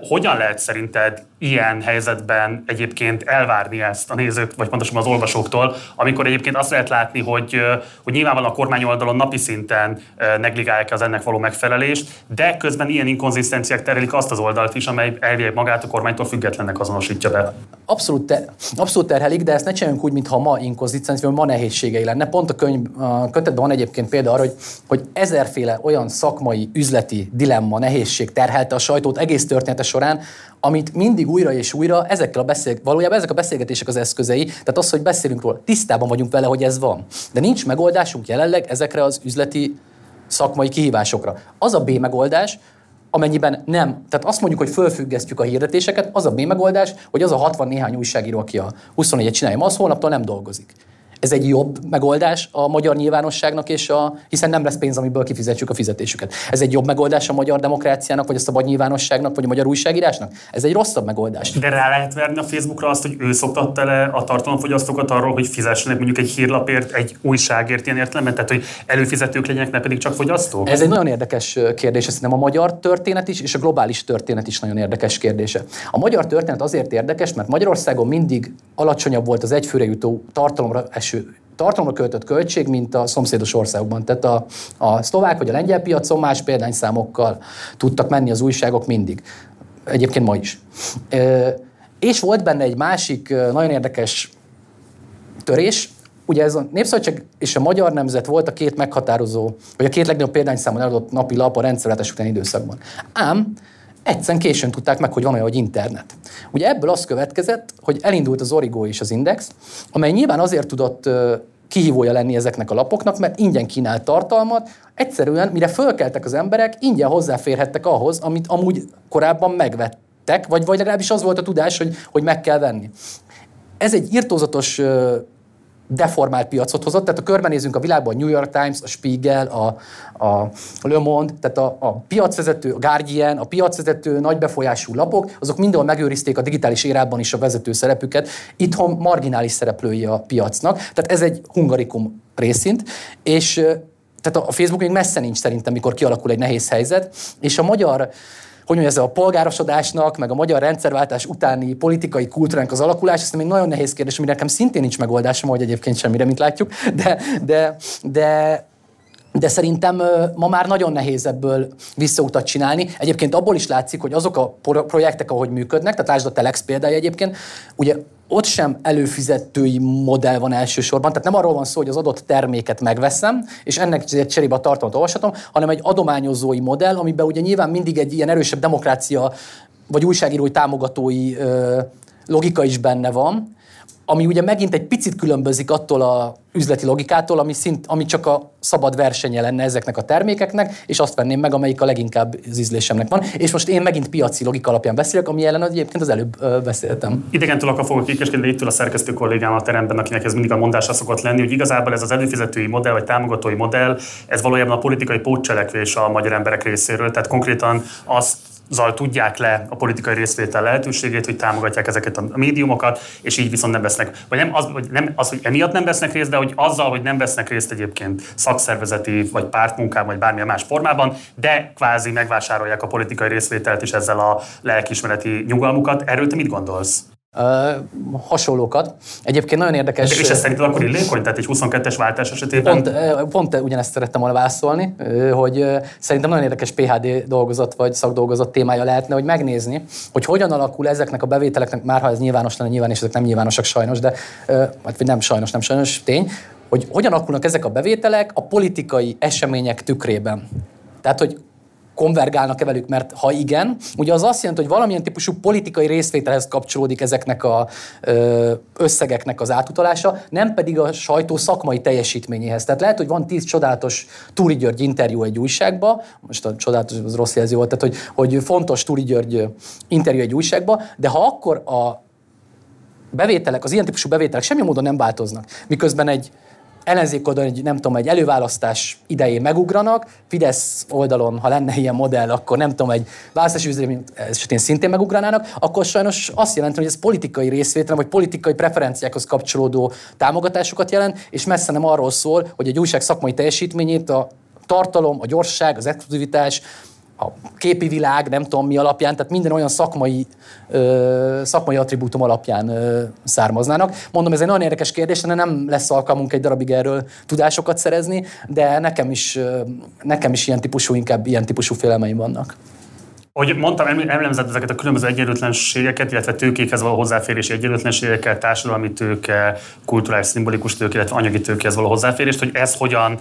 Hogyan lehet szerinted ilyen helyzetben egyébként elvárni ezt a nézők, vagy pontosabban az olvasóktól, amikor egyébként azt lehet látni, hogy, hogy nyilvánvalóan a kormány oldalon napi szinten negligálják az ennek való megfelelést, de közben ilyen inkonzisztenciák terelik azt az oldalt is, amely elvileg magát a kormánytól függetlennek azonosítja be. Abszolút, te, abszolút terhelik, de ezt ne csináljunk úgy, mintha ma inkonzisztencia, ma nehézségei lenne. Pont a könyv a kötetben van egyébként példa arra, hogy, hogy ezerféle olyan szakmai, üzleti dilemma, nehézség terhelte a sajtót egész története során, amit mindig újra és újra ezekkel a beszél, valójában ezek a beszélgetések az eszközei, tehát az, hogy beszélünk róla, tisztában vagyunk vele, hogy ez van. De nincs megoldásunk jelenleg ezekre az üzleti szakmai kihívásokra. Az a B megoldás, amennyiben nem, tehát azt mondjuk, hogy fölfüggesztjük a hirdetéseket, az a B megoldás, hogy az a 60 néhány újságíró, aki a 24-et csinálja, az holnaptól nem dolgozik ez egy jobb megoldás a magyar nyilvánosságnak, és a, hiszen nem lesz pénz, amiből kifizetjük a fizetésüket. Ez egy jobb megoldás a magyar demokráciának, vagy a szabad nyilvánosságnak, vagy a magyar újságírásnak? Ez egy rosszabb megoldás. De rá lehet verni a Facebookra azt, hogy ő szoktatta le a tartalomfogyasztókat arról, hogy fizessenek mondjuk egy hírlapért, egy újságért ilyen értelemben, tehát hogy előfizetők legyenek, ne pedig csak fogyasztók? Ez egy nagyon érdekes kérdés, szerintem a magyar történet is, és a globális történet is nagyon érdekes kérdése. A magyar történet azért érdekes, mert Magyarországon mindig alacsonyabb volt az egyfőre jutó tartalomra eső eső tartalomra költött költség, mint a szomszédos országokban. Tehát a, a szlovák vagy a lengyel piacon más példányszámokkal tudtak menni az újságok mindig. Egyébként ma is. E, és volt benne egy másik nagyon érdekes törés, ugye ez a Népszabadság és a Magyar Nemzet volt a két meghatározó, vagy a két legnagyobb példányszámon eladott napi lap a rendszerváltás utáni időszakban. Ám egyszerűen későn tudták meg, hogy van olyan, hogy internet. Ugye ebből az következett, hogy elindult az Origo és az Index, amely nyilván azért tudott kihívója lenni ezeknek a lapoknak, mert ingyen kínált tartalmat, egyszerűen, mire fölkeltek az emberek, ingyen hozzáférhettek ahhoz, amit amúgy korábban megvettek, vagy, vagy legalábbis az volt a tudás, hogy, hogy meg kell venni. Ez egy irtózatos deformált piacot hozott, tehát a körbenézünk a világban, a New York Times, a Spiegel, a, a Le Monde, tehát a, a piacvezető, a Guardian, a piacvezető nagy befolyású lapok, azok mindenhol megőrizték a digitális érában is a vezető szerepüket, itthon marginális szereplői a piacnak, tehát ez egy hungarikum részint, és tehát a Facebook még messze nincs szerintem, mikor kialakul egy nehéz helyzet, és a magyar hogy mondja, ez a polgárosodásnak, meg a magyar rendszerváltás utáni politikai kultúránk az alakulás, ez még nagyon nehéz kérdés, amire nekem szintén nincs megoldásom, hogy egyébként semmire, mint látjuk, de, de, de de szerintem ma már nagyon nehéz ebből visszautat csinálni. Egyébként abból is látszik, hogy azok a projektek, ahogy működnek, tehát lásd a Telex példája egyébként, ugye ott sem előfizetői modell van elsősorban, tehát nem arról van szó, hogy az adott terméket megveszem, és ennek cserébe a tartalmat olvashatom, hanem egy adományozói modell, amiben ugye nyilván mindig egy ilyen erősebb demokrácia, vagy újságírói támogatói ö, logika is benne van, ami ugye megint egy picit különbözik attól a üzleti logikától, ami, szint, ami csak a szabad versenye lenne ezeknek a termékeknek, és azt venném meg, amelyik a leginkább az ízlésemnek van. És most én megint piaci logika alapján beszélek, ami ellen egyébként az előbb beszéltem. Idegentől akkor fogok kikeskedni ittől a szerkesztő kollégám a teremben, akinek ez mindig a mondása szokott lenni, hogy igazából ez az előfizetői modell, vagy támogatói modell, ez valójában a politikai pótcselekvés a magyar emberek részéről. Tehát konkrétan azt azzal tudják le a politikai részvétel lehetőségét, hogy támogatják ezeket a médiumokat, és így viszont nem vesznek, vagy nem az, hogy, nem, az, hogy emiatt nem vesznek részt, de hogy azzal, hogy nem vesznek részt egyébként szakszervezeti, vagy pártmunkában, vagy bármilyen más formában, de kvázi megvásárolják a politikai részvételt és ezzel a lelkismereti nyugalmukat. Erről te mit gondolsz? Uh, hasonlókat. Egyébként nagyon érdekes... És ez szerinted akkor illékony? Tehát egy 22-es váltás esetében? Pont, pont ugyanezt szerettem volna válaszolni, hogy szerintem nagyon érdekes PHD dolgozat vagy szakdolgozat témája lehetne, hogy megnézni, hogy hogyan alakul ezeknek a bevételeknek, már ha ez nyilvános lenne, nyilván, és ezek nem nyilvánosak sajnos, de vagy nem sajnos, nem sajnos, tény, hogy hogyan alakulnak ezek a bevételek a politikai események tükrében. Tehát, hogy konvergálnak-e velük, mert ha igen, ugye az azt jelenti, hogy valamilyen típusú politikai részvételhez kapcsolódik ezeknek a összegeknek az átutalása, nem pedig a sajtó szakmai teljesítményéhez. Tehát lehet, hogy van tíz csodálatos Túri György interjú egy újságba, most a csodálatos az rossz jelző volt, tehát hogy, hogy fontos Túri György interjú egy újságba, de ha akkor a bevételek, az ilyen típusú bevételek semmi módon nem változnak, miközben egy ellenzék oldalon egy, nem tudom, egy előválasztás idején megugranak, Fidesz oldalon, ha lenne ilyen modell, akkor nem tudom, egy választási üzlemény esetén szintén megugranának, akkor sajnos azt jelenti, hogy ez politikai részvétel, vagy politikai preferenciákhoz kapcsolódó támogatásokat jelent, és messze nem arról szól, hogy egy újság szakmai teljesítményét a tartalom, a gyorság, az exkluzivitás, a képi világ, nem tudom mi alapján, tehát minden olyan szakmai, ö, szakmai attribútum alapján ö, származnának. Mondom, ez egy nagyon érdekes kérdés, de nem lesz alkalmunk egy darabig erről tudásokat szerezni, de nekem is, ö, nekem is ilyen típusú, inkább ilyen típusú félelmeim vannak. Hogy mondtam, emlemzett ezeket a különböző egyenlőtlenségeket, illetve tőkékhez való hozzáférési egyenlőtlenségeket, társadalmi tőke, kulturális, szimbolikus tőke, illetve anyagi tőkéhez való hozzáférést, hogy ez hogyan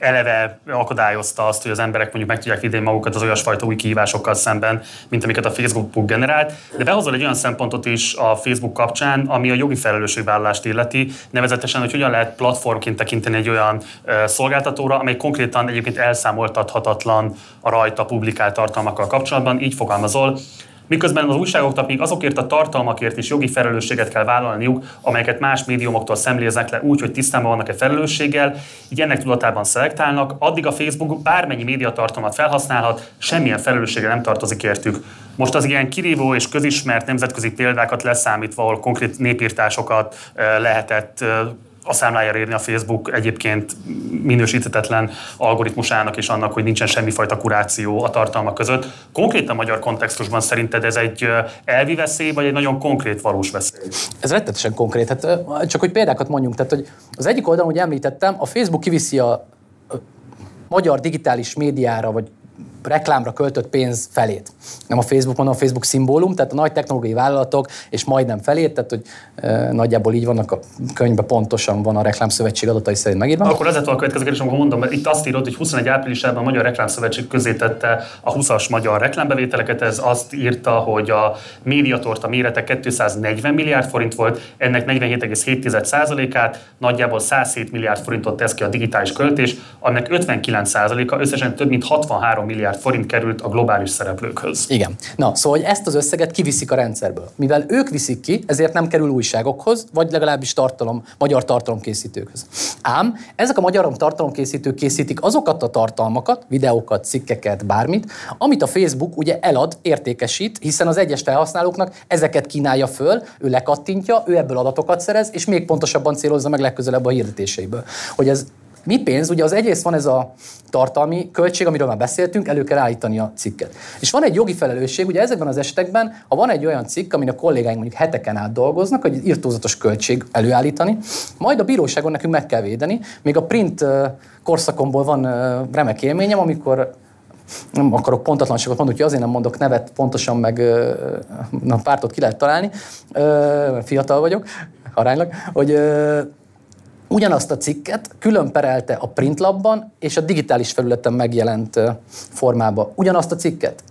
eleve akadályozta azt, hogy az emberek mondjuk meg tudják védeni magukat az olyasfajta új kihívásokkal szemben, mint amiket a Facebook generált. De behozol egy olyan szempontot is a Facebook kapcsán, ami a jogi felelősségvállalást illeti, nevezetesen, hogy hogyan lehet platformként tekinteni egy olyan szolgáltatóra, amely konkrétan egyébként elszámoltathatatlan a rajta publikált tartalmakkal kapcsolatban. Így fogalmazol, miközben az újságoknak még azokért a tartalmakért is jogi felelősséget kell vállalniuk, amelyeket más médiumoktól szemléznek le úgy, hogy tisztában vannak-e felelősséggel, így ennek tudatában szelektálnak, addig a Facebook bármennyi médiatartalmat felhasználhat, semmilyen felelőssége nem tartozik értük. Most az ilyen kirívó és közismert nemzetközi példákat leszámítva, ahol konkrét népírtásokat lehetett a számlájára írni a Facebook egyébként minősíthetetlen algoritmusának és annak, hogy nincsen semmifajta kuráció a tartalmak között. Konkrétan magyar kontextusban szerinted ez egy elvi veszély, vagy egy nagyon konkrét valós veszély? Ez rettetesen konkrét. Hát, csak hogy példákat mondjunk. Tehát, hogy az egyik oldalon, hogy említettem, a Facebook kiviszi a magyar digitális médiára, vagy reklámra költött pénz felét. Nem a Facebook, mondom a Facebook szimbólum, tehát a nagy technológiai vállalatok, és majdnem felét, tehát hogy e, nagyjából így vannak a könyvben pontosan van a Reklámszövetség adatai szerint megírva. Akkor ez a következő kérdés, amikor mondom, mert itt azt írod, hogy 21 áprilisában a Magyar Reklámszövetség közé tette a 20-as magyar reklámbevételeket, ez azt írta, hogy a médiatorta mérete 240 milliárd forint volt, ennek 47,7%-át, nagyjából 107 milliárd forintot tesz ki a digitális költés, annak 59%-a összesen több mint 63 milliárd milliárd forint került a globális szereplőkhöz. Igen. Na, szóval hogy ezt az összeget kiviszik a rendszerből. Mivel ők viszik ki, ezért nem kerül újságokhoz, vagy legalábbis tartalom, magyar tartalomkészítőkhöz. Ám ezek a magyar tartalomkészítők készítik azokat a tartalmakat, videókat, cikkeket, bármit, amit a Facebook ugye elad, értékesít, hiszen az egyes felhasználóknak ezeket kínálja föl, ő lekattintja, ő ebből adatokat szerez, és még pontosabban célozza meg legközelebb a hirdetéseiből. Hogy ez mi pénz? Ugye az egyrészt van ez a tartalmi költség, amiről már beszéltünk, elő kell állítani a cikket. És van egy jogi felelősség, ugye ezekben az esetekben, ha van egy olyan cikk, amin a kollégáink mondjuk heteken át dolgoznak, hogy irtózatos költség előállítani, majd a bíróságon nekünk meg kell védeni. Még a print korszakomból van remek élményem, amikor nem akarok pontatlanságot mondani, hogy azért nem mondok nevet pontosan, meg na, pártot ki lehet találni, fiatal vagyok, aránylag, hogy ugyanazt a cikket külön perelte a printlabban és a digitális felületen megjelent formába. Ugyanazt a cikket.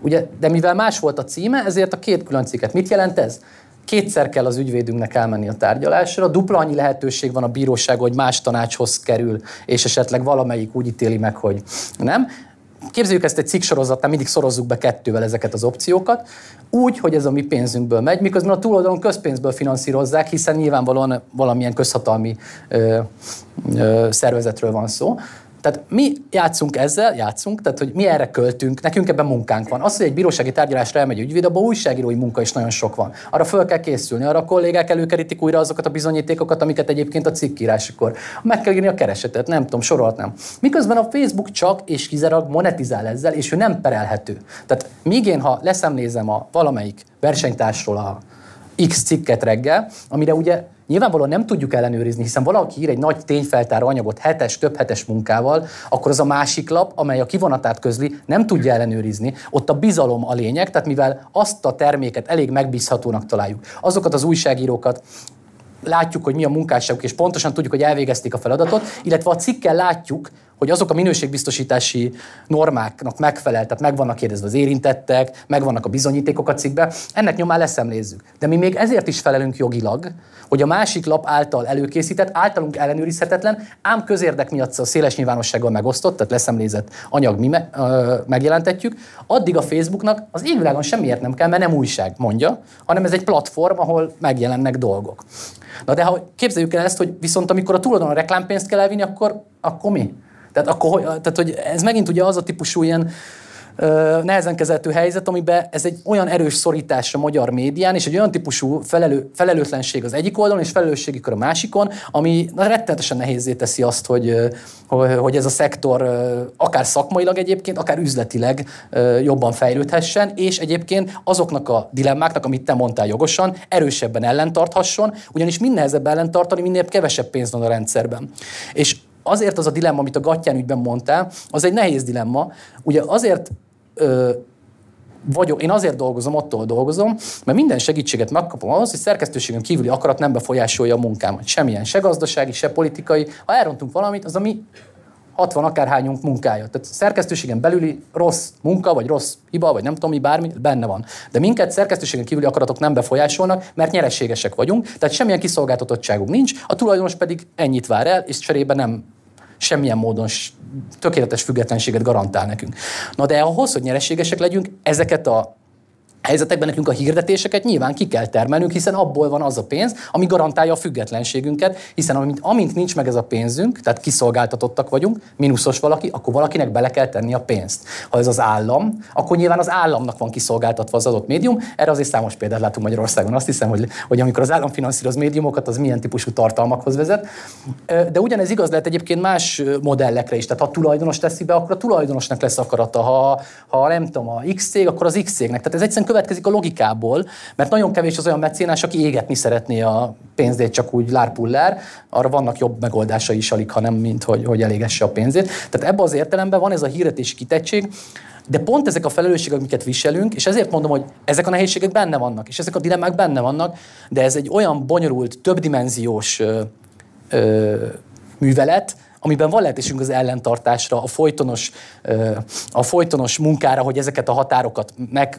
Ugye, de mivel más volt a címe, ezért a két külön cikket. Mit jelent ez? kétszer kell az ügyvédünknek elmenni a tárgyalásra, dupla annyi lehetőség van a bíróság, hogy más tanácshoz kerül, és esetleg valamelyik úgy ítéli meg, hogy nem. Képzeljük ezt egy cikksorozatnál, mindig szorozzuk be kettővel ezeket az opciókat, úgy, hogy ez a mi pénzünkből megy, miközben a túloldalon közpénzből finanszírozzák, hiszen nyilvánvalóan valamilyen közhatalmi ö, ö, szervezetről van szó. Tehát mi játszunk ezzel, játszunk, tehát hogy mi erre költünk, nekünk ebben munkánk van. Az, hogy egy bírósági tárgyalásra elmegy ügyvéd, abban újságírói munka is nagyon sok van. Arra föl kell készülni, arra a kollégák előkerítik újra azokat a bizonyítékokat, amiket egyébként a cikkíráskor. Meg kell írni a keresetet, nem tudom, sorolhatnám. Miközben a Facebook csak és kizárólag monetizál ezzel, és ő nem perelhető. Tehát míg én, ha leszemlézem a valamelyik versenytársról a X cikket reggel, amire ugye nyilvánvalóan nem tudjuk ellenőrizni, hiszen valaki ír egy nagy tényfeltáró anyagot hetes, több hetes munkával, akkor az a másik lap, amely a kivonatát közli, nem tudja ellenőrizni. Ott a bizalom a lényeg, tehát mivel azt a terméket elég megbízhatónak találjuk, azokat az újságírókat, látjuk, hogy mi a munkásságuk, és pontosan tudjuk, hogy elvégezték a feladatot, illetve a cikkel látjuk, hogy azok a minőségbiztosítási normáknak megfelel, tehát meg vannak kérdezve az érintettek, meg vannak a bizonyítékok a cikkbe, ennek nyomán leszemlézzük. De mi még ezért is felelünk jogilag, hogy a másik lap által előkészített, általunk ellenőrizhetetlen, ám közérdek miatt a széles nyilvánossággal megosztott, tehát leszemlézett anyag mi me- ö, megjelentetjük, addig a Facebooknak az égvilágon semmiért nem kell, mert nem újság mondja, hanem ez egy platform, ahol megjelennek dolgok. Na de ha képzeljük el ezt, hogy viszont amikor a tulajdon a reklámpénzt kell elvinni, akkor, akkor mi? Tehát, akkor, tehát, hogy ez megint ugye az a típusú ilyen nehezen kezelhető helyzet, amiben ez egy olyan erős szorítás a magyar médián, és egy olyan típusú felelő, felelőtlenség az egyik oldalon, és felelősségikör a másikon, ami na, rettenetesen nehézé teszi azt, hogy, hogy ez a szektor akár szakmailag egyébként, akár üzletileg jobban fejlődhessen, és egyébként azoknak a dilemmáknak, amit te mondtál jogosan, erősebben ellentarthasson, ugyanis minél nehezebb ellentartani, minél kevesebb pénz van a rendszerben. És azért az a dilemma, amit a Gattyán ügyben mondtál, az egy nehéz dilemma. Ugye azért ö, vagyok, én azért dolgozom, attól dolgozom, mert minden segítséget megkapom ahhoz, hogy szerkesztőségen kívüli akarat nem befolyásolja a munkámat. Semmilyen, se gazdasági, se politikai. Ha elrontunk valamit, az a mi 60 akárhányunk munkája. Tehát szerkesztőségen belüli rossz munka, vagy rossz hiba, vagy nem tudom mi, bármi, benne van. De minket szerkesztőségen kívüli akaratok nem befolyásolnak, mert nyereségesek vagyunk, tehát semmilyen kiszolgáltatottságunk nincs, a tulajdonos pedig ennyit vár el, és cserébe nem semmilyen módon tökéletes függetlenséget garantál nekünk. Na de ahhoz, hogy nyereségesek legyünk, ezeket a helyzetekben nekünk a hirdetéseket nyilván ki kell termelnünk, hiszen abból van az a pénz, ami garantálja a függetlenségünket, hiszen amint, amint nincs meg ez a pénzünk, tehát kiszolgáltatottak vagyunk, mínuszos valaki, akkor valakinek bele kell tenni a pénzt. Ha ez az állam, akkor nyilván az államnak van kiszolgáltatva az adott médium. Erre azért számos példát látunk Magyarországon. Azt hiszem, hogy, hogy amikor az állam finanszíroz médiumokat, az milyen típusú tartalmakhoz vezet. De ugyanez igaz lehet egyébként más modellekre is. Tehát ha tulajdonos teszi be, akkor a tulajdonosnak lesz akarata. Ha, ha nem tudom, a X cég, akkor az X cégnek. Tehát ez egyszerűen következik a logikából, mert nagyon kevés az olyan mecénás, aki égetni szeretné a pénzét csak úgy lárpullár, arra vannak jobb megoldásai is alig, ha nem, mint hogy, hogy elégesse a pénzét. Tehát ebben az értelemben van ez a hirdetési kitettség, de pont ezek a felelősségek, amiket viselünk, és ezért mondom, hogy ezek a nehézségek benne vannak, és ezek a dilemmák benne vannak, de ez egy olyan bonyolult, többdimenziós ö, ö, művelet, amiben van lehetőségünk az ellentartásra, a folytonos, a folytonos munkára, hogy ezeket a határokat meg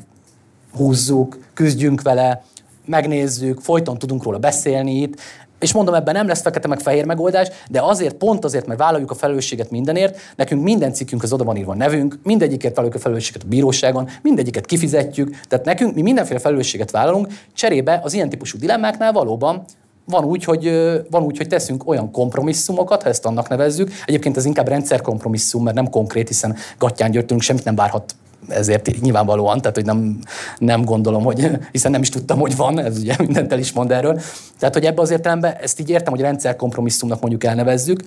húzzuk, küzdjünk vele, megnézzük, folyton tudunk róla beszélni itt, és mondom, ebben nem lesz fekete meg fehér megoldás, de azért, pont azért, mert vállaljuk a felelősséget mindenért, nekünk minden cikkünk az oda van írva a nevünk, mindegyikért vállaljuk a felelősséget a bíróságon, mindegyiket kifizetjük, tehát nekünk mi mindenféle felelősséget vállalunk, cserébe az ilyen típusú dilemmáknál valóban van úgy, hogy, van úgy, hogy teszünk olyan kompromisszumokat, ha ezt annak nevezzük. Egyébként ez inkább rendszerkompromisszum, mert nem konkrét, hiszen Gattyán Györgytünk semmit nem várhat ezért nyilvánvalóan, tehát hogy nem, nem gondolom, hogy, hiszen nem is tudtam, hogy van, ez ugye mindent el is mond erről. Tehát, hogy ebbe az értelemben ezt így értem, hogy rendszerkompromisszumnak mondjuk elnevezzük,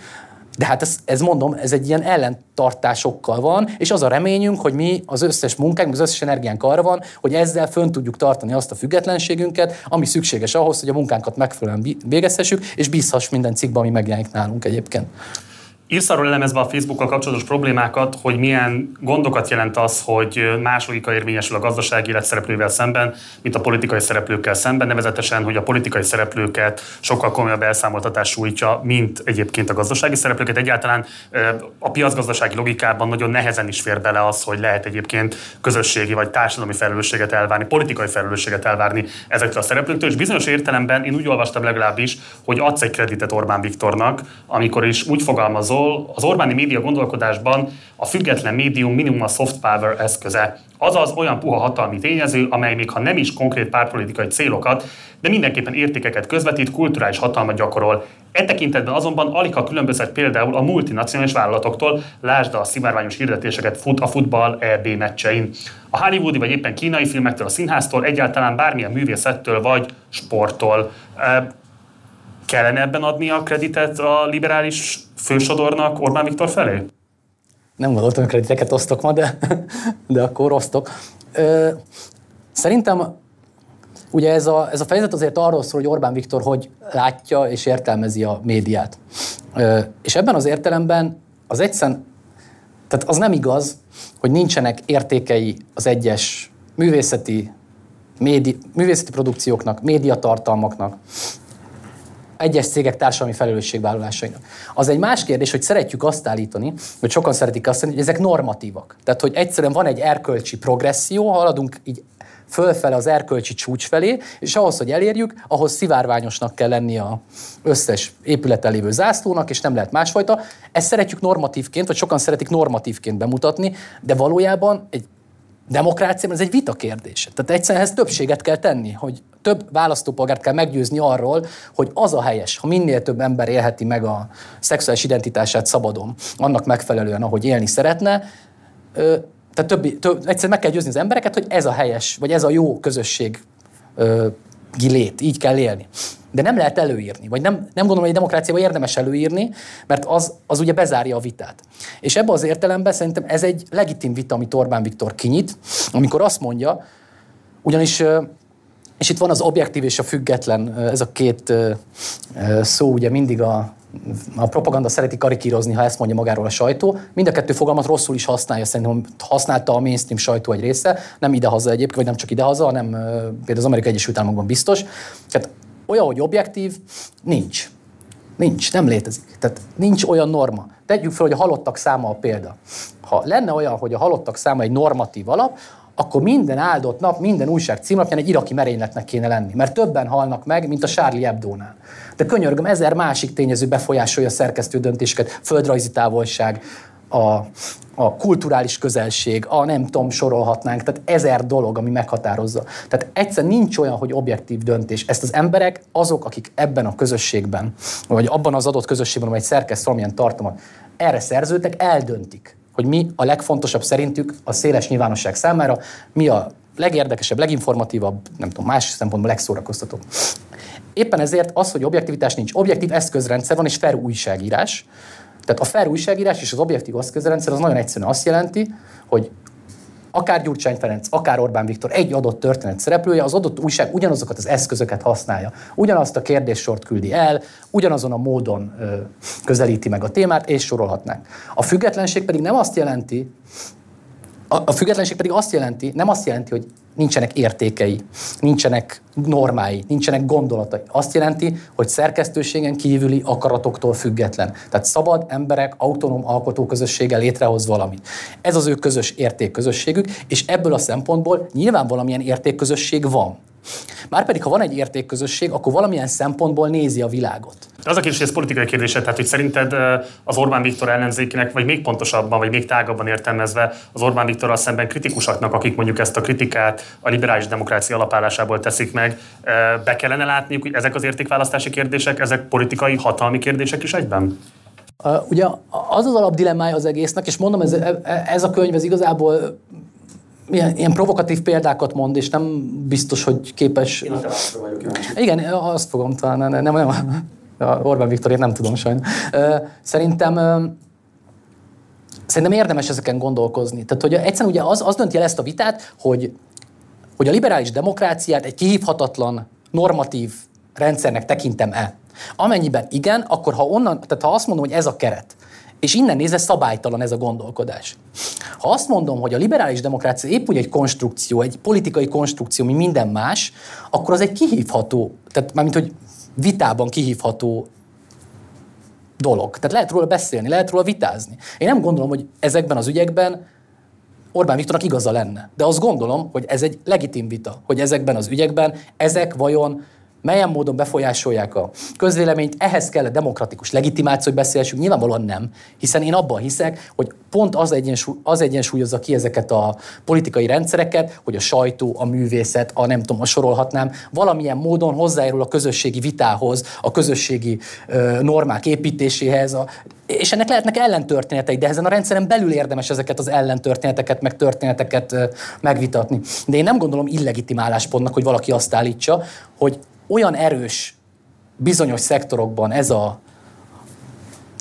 de hát ez, ez mondom, ez egy ilyen ellentartásokkal van, és az a reményünk, hogy mi az összes munkánk, az összes energiánk arra van, hogy ezzel fönn tudjuk tartani azt a függetlenségünket, ami szükséges ahhoz, hogy a munkánkat megfelelően végezhessük, és bízhass minden cikkben, ami megjelenik nálunk egyébként. Írsz arról elemezve a Facebookkal kapcsolatos problémákat, hogy milyen gondokat jelent az, hogy más logika érvényesül a gazdasági élet szereplővel szemben, mint a politikai szereplőkkel szemben, nevezetesen, hogy a politikai szereplőket sokkal komolyabb elszámoltatás sújtja, mint egyébként a gazdasági szereplőket. Egyáltalán a piacgazdasági logikában nagyon nehezen is fér bele az, hogy lehet egyébként közösségi vagy társadalmi felelősséget elvárni, politikai felelősséget elvárni ezektől a szereplőktől, és bizonyos értelemben én úgy olvastam legalábbis, hogy adsz egy kreditet Orbán Viktornak, amikor is úgy fogalmazol, szól, az Orbáni média gondolkodásban a független médium minimum a soft power eszköze. Azaz olyan puha hatalmi tényező, amely még ha nem is konkrét pártpolitikai célokat, de mindenképpen értékeket közvetít, kulturális hatalmat gyakorol. E tekintetben azonban alig ha különbözhet például a multinacionális vállalatoktól, lásd a szivárványos hirdetéseket fut a futball EB meccsein. A hollywoodi vagy éppen kínai filmektől, a színháztól, egyáltalán bármilyen művészettől vagy sporttól. Kellene ebben adni a kreditet a liberális fősodornak Orbán Viktor felé? Nem gondoltam, hogy krediteket osztok ma, de, de akkor osztok. Ö, szerintem ugye ez a, ez a fejezet azért arról szól, hogy Orbán Viktor hogy látja és értelmezi a médiát. Ö, és ebben az értelemben az egyszerűen, tehát az nem igaz, hogy nincsenek értékei az egyes művészeti, médi, művészeti produkcióknak, médiatartalmaknak, egyes cégek társadalmi felelősségvállalásainak. Az egy más kérdés, hogy szeretjük azt állítani, hogy sokan szeretik azt mondani, hogy ezek normatívak. Tehát, hogy egyszerűen van egy erkölcsi progresszió, haladunk így fölfele az erkölcsi csúcs felé, és ahhoz, hogy elérjük, ahhoz szivárványosnak kell lenni a összes épületen lévő zászlónak, és nem lehet másfajta. Ezt szeretjük normatívként, vagy sokan szeretik normatívként bemutatni, de valójában egy demokráciában ez egy vita kérdése. Tehát egyszerűen ehhez többséget kell tenni, hogy több választópolgárt kell meggyőzni arról, hogy az a helyes, ha minél több ember élheti meg a szexuális identitását szabadon, annak megfelelően, ahogy élni szeretne, tehát többi, több, egyszerűen meg kell győzni az embereket, hogy ez a helyes, vagy ez a jó közösség gilét, így kell élni. De nem lehet előírni, vagy nem, nem gondolom, hogy egy demokráciában érdemes előírni, mert az, az ugye bezárja a vitát. És ebben az értelemben szerintem ez egy legitim vita, amit Orbán Viktor kinyit, amikor azt mondja, ugyanis és itt van az objektív és a független, ez a két szó ugye mindig a, a propaganda szereti karikírozni, ha ezt mondja magáról a sajtó. Mind a kettő fogalmat rosszul is használja, szerintem használta a mainstream sajtó egy része, nem idehaza egyébként, vagy nem csak idehaza, hanem például az Amerikai Egyesült Államokban biztos. Tehát olyan, hogy objektív, nincs. Nincs, nem létezik. Tehát nincs olyan norma. Tegyük fel, hogy a halottak száma a példa. Ha lenne olyan, hogy a halottak száma egy normatív alap, akkor minden áldott nap, minden újság címlapján egy iraki merényletnek kéne lenni. Mert többen halnak meg, mint a Charlie Hebdo-nál. De könyörgöm, ezer másik tényező befolyásolja a szerkesztő döntéseket, földrajzi távolság, a, a kulturális közelség, a nem tudom, sorolhatnánk, tehát ezer dolog, ami meghatározza. Tehát egyszer nincs olyan, hogy objektív döntés. Ezt az emberek, azok, akik ebben a közösségben, vagy abban az adott közösségben, amely szerkeszt valamilyen tartalmat, erre szerződtek, eldöntik hogy mi a legfontosabb szerintük a széles nyilvánosság számára, mi a legérdekesebb, leginformatívabb, nem tudom, más szempontból legszórakoztatóbb. Éppen ezért az, hogy objektivitás nincs, objektív eszközrendszer van és fair újságírás. Tehát a fair újságírás és az objektív eszközrendszer az nagyon egyszerűen azt jelenti, hogy akár Gyurcsány Ferenc, akár Orbán Viktor egy adott történet szereplője, az adott újság ugyanazokat az eszközöket használja. Ugyanazt a kérdéssort küldi el, ugyanazon a módon ö, közelíti meg a témát, és sorolhatnánk. A függetlenség pedig nem azt jelenti, a, függetlenség pedig azt jelenti, nem azt jelenti, hogy nincsenek értékei, nincsenek normái, nincsenek gondolatai. Azt jelenti, hogy szerkesztőségen kívüli akaratoktól független. Tehát szabad emberek autonóm alkotóközössége létrehoz valamit. Ez az ő közös értékközösségük, és ebből a szempontból nyilván valamilyen értékközösség van. Márpedig, ha van egy értékközösség, akkor valamilyen szempontból nézi a világot. Az a kérdés, ez politikai kérdés, tehát hogy szerinted az Orbán Viktor ellenzékének, vagy még pontosabban, vagy még tágabban értelmezve az Orbán Viktorral szemben kritikusaknak, akik mondjuk ezt a kritikát a liberális demokrácia alapállásából teszik meg, be kellene látniuk, hogy ezek az értékválasztási kérdések, ezek politikai, hatalmi kérdések is egyben? Uh, ugye az az alapdilemmája az egésznek, és mondom, ez, ez a könyv ez igazából ilyen, ilyen provokatív példákat mond, és nem biztos, hogy képes... Én vagyok Igen, azt fogom talán, nem, nem, nem, Orbán Viktorét nem tudom sajnos. Szerintem szerintem érdemes ezeken gondolkozni. Tehát, hogy egyszerűen ugye az, az dönti el ezt a vitát, hogy, hogy a liberális demokráciát egy kihívhatatlan, normatív rendszernek tekintem-e. Amennyiben igen, akkor ha onnan, tehát ha azt mondom, hogy ez a keret, És innen nézve szabálytalan ez a gondolkodás. Ha azt mondom, hogy a liberális demokrácia épp úgy egy konstrukció, egy politikai konstrukció, mi minden más, akkor az egy kihívható, tehát mármint, hogy vitában kihívható dolog. Tehát lehet róla beszélni, lehet róla vitázni. Én nem gondolom, hogy ezekben az ügyekben Orbán Viktornak igaza lenne. De azt gondolom, hogy ez egy legitim vita, hogy ezekben az ügyekben ezek vajon melyen módon befolyásolják a közvéleményt, ehhez kell a demokratikus legitimáció, hogy beszélhessünk, nyilvánvalóan nem, hiszen én abban hiszek, hogy pont az, egyensúly, az egyensúlyozza ki ezeket a politikai rendszereket, hogy a sajtó, a művészet, a nem tudom, a sorolhatnám, valamilyen módon hozzájárul a közösségi vitához, a közösségi ö, normák építéséhez, a, és ennek lehetnek ellentörténetei, de ezen a rendszeren belül érdemes ezeket az ellentörténeteket, meg történeteket megvitatni. De én nem gondolom illegitim álláspontnak, hogy valaki azt állítsa, hogy olyan erős bizonyos szektorokban ez a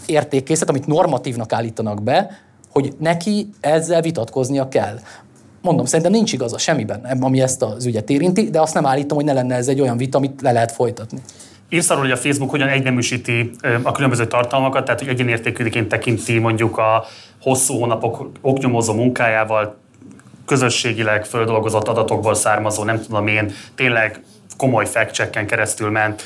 értékészet, amit normatívnak állítanak be, hogy neki ezzel vitatkoznia kell. Mondom, szerintem nincs igaza semmiben, ami ezt az ügyet érinti, de azt nem állítom, hogy ne lenne ez egy olyan vita, amit le lehet folytatni. Írsz arról, hogy a Facebook hogyan egyneműsíti a különböző tartalmakat, tehát hogy egyenértékűként tekinti mondjuk a hosszú hónapok oknyomozó munkájával, közösségileg földolgozott adatokból származó, nem tudom én, tényleg komoly fact keresztül ment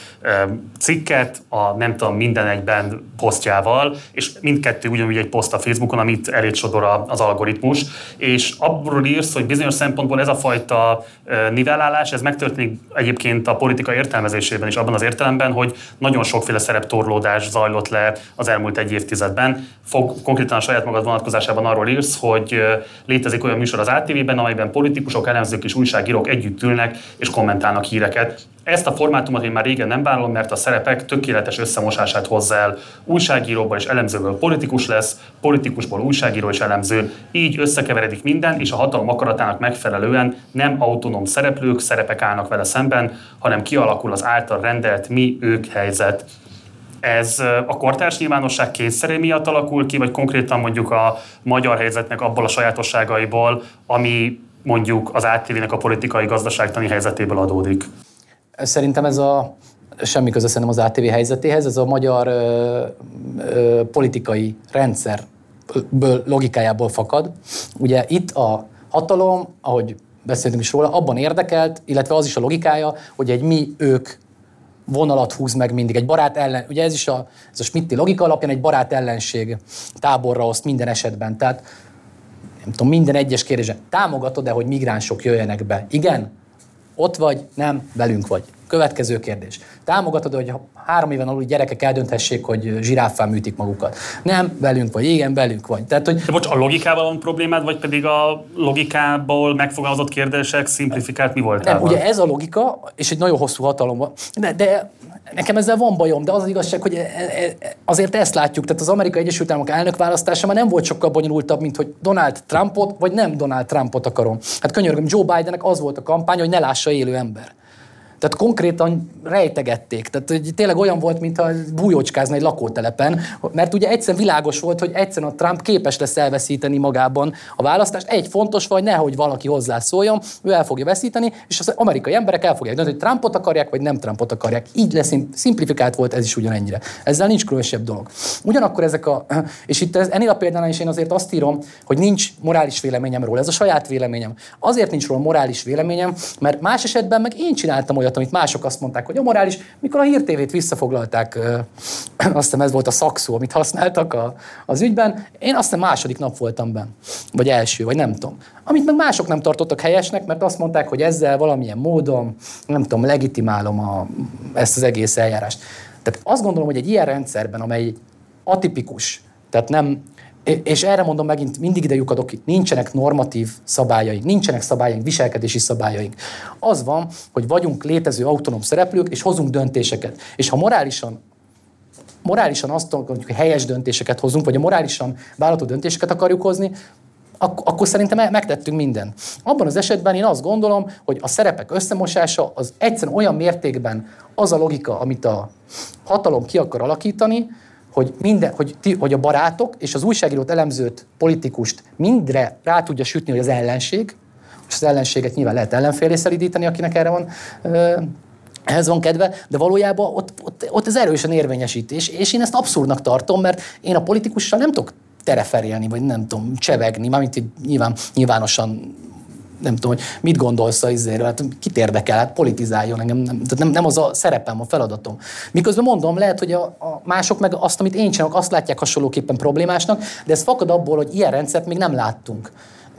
cikket, a nem tudom, minden egyben posztjával, és mindkettő ugyanúgy egy poszt a Facebookon, amit elég sodor az algoritmus, és abból írsz, hogy bizonyos szempontból ez a fajta nivellálás, ez megtörténik egyébként a politika értelmezésében is, abban az értelemben, hogy nagyon sokféle szereptorlódás zajlott le az elmúlt egy évtizedben. Fog, konkrétan a saját magad vonatkozásában arról írsz, hogy létezik olyan műsor az ATV-ben, amelyben politikusok, elemzők és újságírók együtt ülnek és kommentálnak híreket szerepeket. Ezt a formátumot én már régen nem vállalom, mert a szerepek tökéletes összemosását hozza el. Újságíróból és elemzőből politikus lesz, politikusból újságíró és elemző. Így összekeveredik minden, és a hatalom akaratának megfelelően nem autonóm szereplők, szerepek állnak vele szemben, hanem kialakul az által rendelt mi-ők helyzet. Ez a kortárs nyilvánosság kényszeré miatt alakul ki, vagy konkrétan mondjuk a magyar helyzetnek abból a sajátosságaiból, ami mondjuk az ATV-nek a politikai gazdaságtani helyzetéből adódik? Szerintem ez a semmi köze szerintem az ATV helyzetéhez, ez a magyar ö, ö, politikai rendszer logikájából fakad. Ugye itt a hatalom, ahogy beszéltünk is róla, abban érdekelt, illetve az is a logikája, hogy egy mi-ők vonalat húz meg mindig, egy barát ellen, ugye ez is a, ez a Schmitti logika alapján egy barát ellenség táborra oszt minden esetben. Tehát nem tudom, minden egyes kérdésre támogatod-e, hogy migránsok jöjjenek be? Igen? Ott vagy, nem, velünk vagy. Következő kérdés. Támogatod, hogy három éven alul gyerekek eldönthessék, hogy zsiráffán műtik magukat? Nem, velünk vagy, igen, velünk vagy. Tehát, hogy... De bocs, a logikával van problémád, vagy pedig a logikából megfogalmazott kérdések szimplifikált mi volt? Nem, ugye ez a logika, és egy nagyon hosszú hatalom van. De, de nekem ezzel van bajom, de az az igazság, hogy e- e- e- azért ezt látjuk. Tehát az Amerikai Egyesült Államok elnök választása már nem volt sokkal bonyolultabb, mint hogy Donald Trumpot, vagy nem Donald Trumpot akarom. Hát könyörgöm, Joe Bidennek az volt a kampány, hogy ne lássa élő ember. Tehát konkrétan rejtegették. Tehát hogy tényleg olyan volt, mintha bújócskázna egy lakótelepen, mert ugye egyszer világos volt, hogy egyszer a Trump képes lesz elveszíteni magában a választást. Egy fontos vagy, nehogy valaki hozzászóljon, ő el fogja veszíteni, és az amerikai emberek el fogják dönteni, hogy Trumpot akarják, vagy nem Trumpot akarják. Így lesz, szimplifikált volt ez is ugyanennyire. Ezzel nincs különösebb dolog. Ugyanakkor ezek a, és itt ez, ennél a példánál is én azért azt írom, hogy nincs morális véleményem róla. Ez a saját véleményem. Azért nincs róla morális véleményem, mert más esetben meg én csináltam olyat, olyat, amit mások azt mondták, hogy a morális, mikor a hírtévét visszafoglalták, azt hiszem ez volt a szakszó, amit használtak a, az ügyben, én azt hiszem második nap voltam benne, vagy első, vagy nem tudom. Amit meg mások nem tartottak helyesnek, mert azt mondták, hogy ezzel valamilyen módon, nem tudom, legitimálom a, ezt az egész eljárást. Tehát azt gondolom, hogy egy ilyen rendszerben, amely atipikus, tehát nem, és erre mondom megint, mindig ide lyukadok itt, nincsenek normatív szabályaink, nincsenek szabályaink, viselkedési szabályaink. Az van, hogy vagyunk létező autonóm szereplők, és hozunk döntéseket. És ha morálisan morálisan azt mondjuk, hogy helyes döntéseket hozunk, vagy a morálisan vállalható döntéseket akarjuk hozni, ak- akkor szerintem megtettünk minden. Abban az esetben én azt gondolom, hogy a szerepek összemosása az egyszerűen olyan mértékben az a logika, amit a hatalom ki akar alakítani, hogy, minden, hogy, ti, hogy a barátok és az újságírót, elemzőt, politikust mindre rá tudja sütni, hogy az ellenség, és az ellenséget nyilván lehet ellenfélé szelidíteni, akinek erre van ehhez van kedve, de valójában ott, ott, ott ez erősen érvényesítés, és én ezt abszurdnak tartom, mert én a politikussal nem tudok tereferélni, vagy nem tudom, csevegni, mármint nyilván, nyilvánosan nem tudom, hogy mit gondolsz a izéről, hát kit érdekel, hát politizáljon engem, nem, nem, nem az a szerepem, a feladatom. Miközben mondom, lehet, hogy a, a mások meg azt, amit én csinálok, azt látják hasonlóképpen problémásnak, de ez fakad abból, hogy ilyen rendszert még nem láttunk.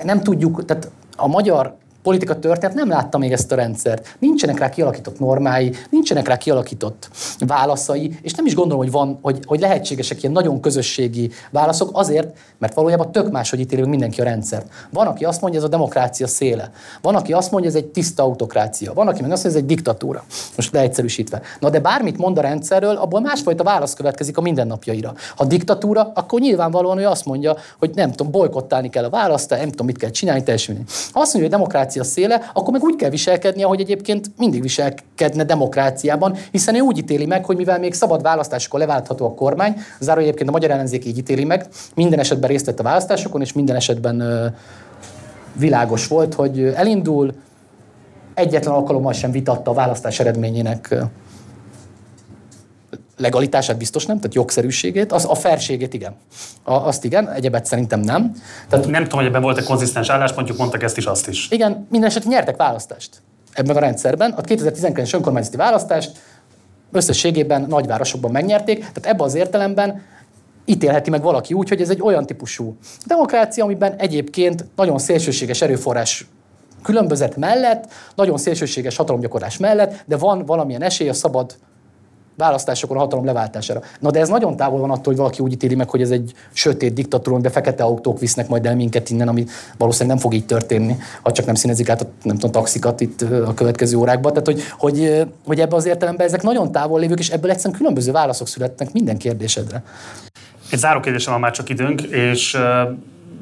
Nem tudjuk, tehát a magyar politika történet nem látta még ezt a rendszert. Nincsenek rá kialakított normái, nincsenek rá kialakított válaszai, és nem is gondolom, hogy, van, hogy, hogy lehetségesek ilyen nagyon közösségi válaszok, azért, mert valójában tök máshogy ítéli mindenki a rendszert. Van, aki azt mondja, ez a demokrácia széle. Van, aki azt mondja, ez egy tiszta autokrácia. Van, aki meg azt mondja, ez egy diktatúra. Most leegyszerűsítve. Na de bármit mond a rendszerről, abból másfajta válasz következik a mindennapjaira. Ha diktatúra, akkor nyilvánvalóan ő azt mondja, hogy nem tudom, bolykottálni kell a választ, nem tudom, mit kell csinálni, teljesen. Azt mondja, hogy demokrácia demokrácia széle, akkor meg úgy kell viselkedni, ahogy egyébként mindig viselkedne demokráciában, hiszen ő úgy ítéli meg, hogy mivel még szabad választásokon leváltható a kormány, záró egyébként a magyar ellenzék így ítéli meg, minden esetben részt vett a választásokon, és minden esetben ö, világos volt, hogy elindul, egyetlen alkalommal sem vitatta a választás eredményének legalitását biztos nem, tehát jogszerűségét, az, a felségét igen. A, azt igen, egyebet szerintem nem. Tehát, nem tudom, hogy ebben volt egy konzisztens álláspontjuk, mondtak ezt is, azt is. Igen, minden esetben nyertek választást ebben a rendszerben. A 2019-es önkormányzati választást összességében nagyvárosokban megnyerték, tehát ebben az értelemben ítélheti meg valaki úgy, hogy ez egy olyan típusú demokrácia, amiben egyébként nagyon szélsőséges erőforrás különbözet mellett, nagyon szélsőséges hatalomgyakorlás mellett, de van valamilyen esély a szabad választásokon a hatalom leváltására. Na de ez nagyon távol van attól, hogy valaki úgy ítéli meg, hogy ez egy sötét diktatúra, amiben fekete autók visznek majd el minket innen, ami valószínűleg nem fog így történni, ha csak nem színezik át a nem tudom, taxikat itt a következő órákban. Tehát, hogy, hogy, hogy ebbe az értelemben ezek nagyon távol lévők, és ebből egyszerűen különböző válaszok születnek minden kérdésedre. Egy záró kérdésem van már csak időnk, és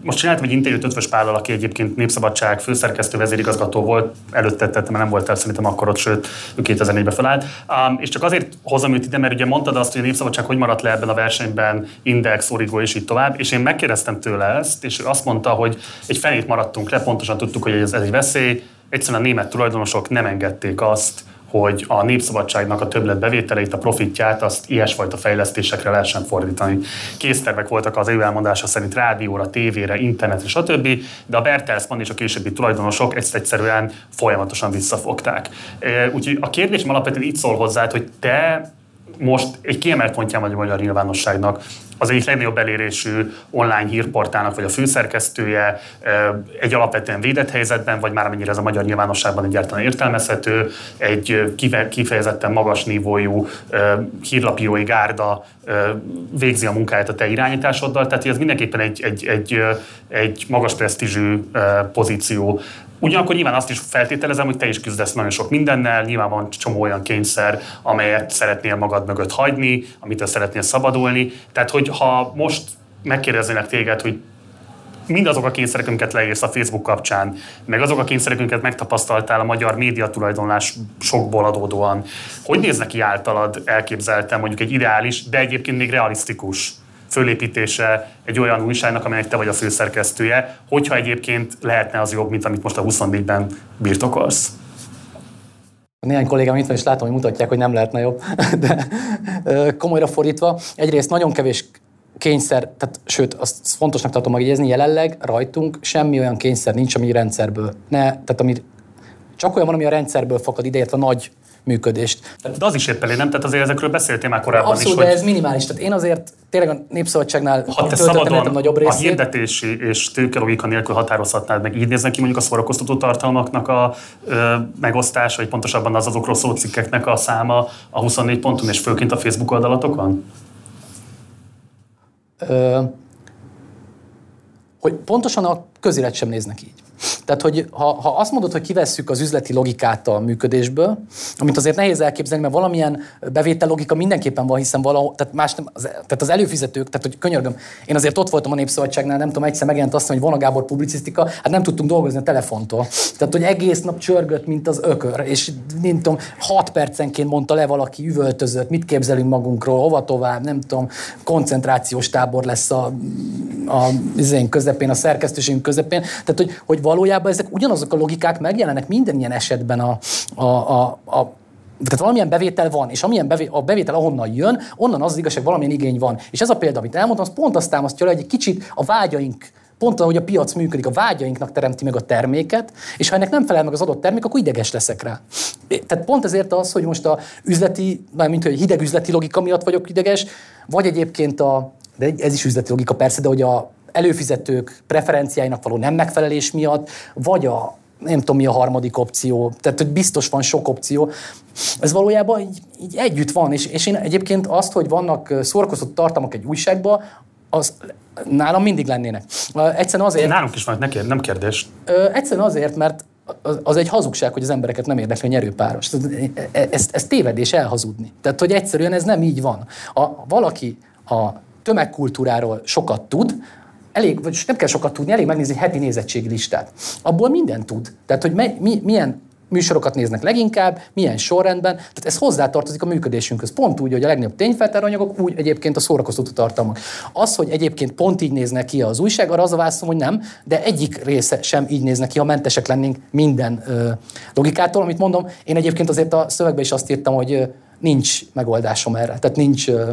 most csináltam egy interjút Ötvös Pállal, aki egyébként Népszabadság főszerkesztő vezérigazgató volt, előtte tettem, nem volt el szerintem akkor ott, sőt, ő 2004-ben felállt. Um, és csak azért hozom őt ide, mert ugye mondtad azt, hogy a Népszabadság hogy maradt le ebben a versenyben, Index, Origo és így tovább, és én megkérdeztem tőle ezt, és ő azt mondta, hogy egy felét maradtunk le, pontosan tudtuk, hogy ez, ez egy veszély, egyszerűen a német tulajdonosok nem engedték azt, hogy a népszabadságnak a többlet bevételeit, a profitját, azt ilyesfajta fejlesztésekre lehessen fordítani. Késztervek voltak az ő elmondása szerint rádióra, tévére, internetre, stb., de a Bertelsmann és a későbbi tulajdonosok ezt egyszerűen folyamatosan visszafogták. Úgyhogy a kérdésem alapvetően itt szól hozzá, hogy te most egy kiemelt pontján vagy a magyar nyilvánosságnak. Az egyik legnagyobb elérésű online hírportálnak, vagy a főszerkesztője egy alapvetően védett helyzetben, vagy már amennyire ez a magyar nyilvánosságban egyáltalán értelmezhető, egy kifejezetten magas nívójú hírlapírói gárda végzi a munkáját a te irányításoddal, tehát ez mindenképpen egy, egy, egy, egy magas presztízsű pozíció Ugyanakkor nyilván azt is feltételezem, hogy te is küzdesz nagyon sok mindennel, nyilván van csomó olyan kényszer, amelyet szeretnél magad mögött hagyni, amit szeretnél szabadulni. Tehát, hogy ha most megkérdeznének téged, hogy mindazok a kényszerek, amiket leírsz a Facebook kapcsán, meg azok a kényszerek, amiket megtapasztaltál a magyar média tulajdonlás sokból adódóan, hogy néznek ki általad elképzeltem mondjuk egy ideális, de egyébként még realisztikus fölépítése egy olyan újságnak, amelynek te vagy a főszerkesztője, hogyha egyébként lehetne az jobb, mint amit most a 24-ben birtokolsz? Néhány kollégám itt van, és látom, hogy mutatják, hogy nem lehetne jobb. De komolyra fordítva, egyrészt nagyon kevés kényszer, tehát sőt, azt fontosnak tartom megjegyezni, jelenleg rajtunk semmi olyan kényszer nincs, ami rendszerből. Ne, tehát ami csak olyan van, ami a rendszerből fakad, ideértve nagy működést. De az is épp elég, nem? Tehát azért ezekről beszéltél már korábban Abszolút, is. De ez minimális. Tehát én azért tényleg a Népszabadságnál ha te szabadon nagyobb részét. A hirdetési és tőkelogika nélkül határozhatnád meg, így néznek ki mondjuk a szórakoztató tartalmaknak a ö, megosztása, vagy pontosabban az azokról szóló cikkeknek a száma a 24 ponton, és főként a Facebook oldalatokon? Ö, hogy pontosan a közélet sem néznek így. Tehát, hogy ha, ha azt mondod, hogy kivesszük az üzleti logikát a működésből, amit azért nehéz elképzelni, mert valamilyen bevétel logika mindenképpen van, hiszen valahol, tehát, más nem, az, tehát az előfizetők, tehát hogy könyörgöm, én azért ott voltam a Népszabadságnál, nem tudom, egyszer megjelent azt, hogy Vona Gábor publicisztika, hát nem tudtunk dolgozni a telefontól. Tehát, hogy egész nap csörgött, mint az ökör, és nem tudom, hat percenként mondta le valaki, üvöltözött, mit képzelünk magunkról, hova tovább, nem tudom, koncentrációs tábor lesz a, a, a közepén, a szerkesztőségünk közepén. Tehát, hogy, hogy valójában ezek ugyanazok a logikák megjelennek minden ilyen esetben a, a, a, a tehát valamilyen bevétel van, és amilyen bevé, a bevétel ahonnan jön, onnan az, az igazság, valamilyen igény van. És ez a példa, amit elmondtam, az pont azt támasztja le, hogy egy kicsit a vágyaink pont ahogy a piac működik, a vágyainknak teremti meg a terméket, és ha ennek nem felel meg az adott termék, akkor ideges leszek rá. Tehát pont ezért az, hogy most a üzleti, mint hogy hideg üzleti logika miatt vagyok ideges, vagy egyébként a, de ez is üzleti logika persze, de hogy a előfizetők preferenciáinak való nem megfelelés miatt, vagy a nem tudom mi a harmadik opció, tehát hogy biztos van sok opció. Ez valójában így, így együtt van, és, és én egyébként azt, hogy vannak szórakoztató tartalmak egy újságban, az nálam mindig lennének. Egyszerűen azért... Nálunk is van, ne kér, nem kérdés. Egyszerűen azért, mert az egy hazugság, hogy az embereket nem érdekli a nyerőpáros. Ez, ez tévedés elhazudni. Tehát, hogy egyszerűen ez nem így van. A, valaki a tömegkultúráról sokat tud, elég, vagy nem kell sokat tudni, elég megnézni egy heti nézettségi listát. Abból minden tud. Tehát, hogy mi, milyen műsorokat néznek leginkább, milyen sorrendben, tehát ez hozzátartozik a működésünkhöz. Pont úgy, hogy a legnagyobb tényfeltáranyagok, úgy egyébként a szórakoztató tartalmak. Az, hogy egyébként pont így néznek ki az újság, arra az a válaszom, hogy nem, de egyik része sem így néznek ki, ha mentesek lennénk minden ö, logikától, amit mondom. Én egyébként azért a szövegben is azt írtam, hogy ö, nincs megoldásom erre. Tehát nincs ö,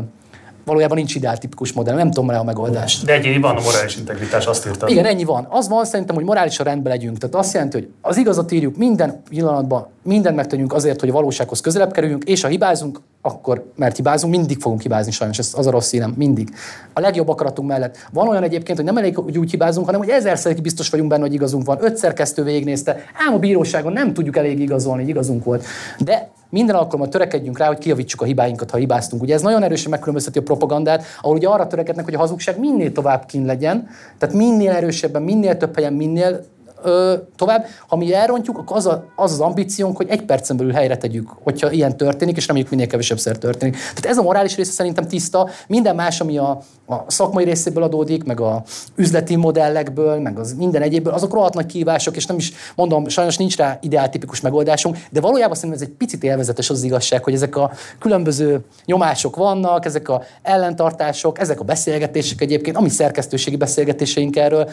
valójában nincs ideáltipikus modell, nem tudom rá a megoldást. De egyéni van a morális integritás, azt írtam. Igen, ennyi van. Az van szerintem, hogy morálisan rendben legyünk. Tehát azt jelenti, hogy az igazat írjuk minden pillanatban, mindent megtegyünk azért, hogy a valósághoz közelebb kerüljünk, és ha hibázunk, akkor, mert hibázunk, mindig fogunk hibázni sajnos, ez az a rossz színem, mindig. A legjobb akaratunk mellett. Van olyan egyébként, hogy nem elég, hogy úgy hibázunk, hanem hogy ezerszer biztos vagyunk benne, hogy igazunk van. Ötször kezdő végignézte, ám a bíróságon nem tudjuk elég igazolni, hogy igazunk volt. De minden alkalommal törekedjünk rá, hogy kiavítsuk a hibáinkat, ha hibáztunk. Ugye ez nagyon erősen megkülönbözteti a propagandát, ahol ugye arra törekednek, hogy a hazugság minél tovább kín legyen, tehát minél erősebben, minél több helyen, minél ö, tovább. Ha mi elrontjuk, akkor az, a, az az ambíciónk, hogy egy percen belül helyre tegyük, hogyha ilyen történik, és reméljük minél kevesebbszer történik. Tehát ez a morális része szerintem tiszta. Minden más, ami a, a szakmai részéből adódik, meg a üzleti modellekből, meg az minden egyébből, azok rohadt nagy kívások, és nem is mondom, sajnos nincs rá ideáltipikus megoldásunk, de valójában szerintem ez egy picit élvezetes az igazság, hogy ezek a különböző nyomások vannak, ezek a ellentartások, ezek a beszélgetések egyébként, ami szerkesztőségi beszélgetéseink erről,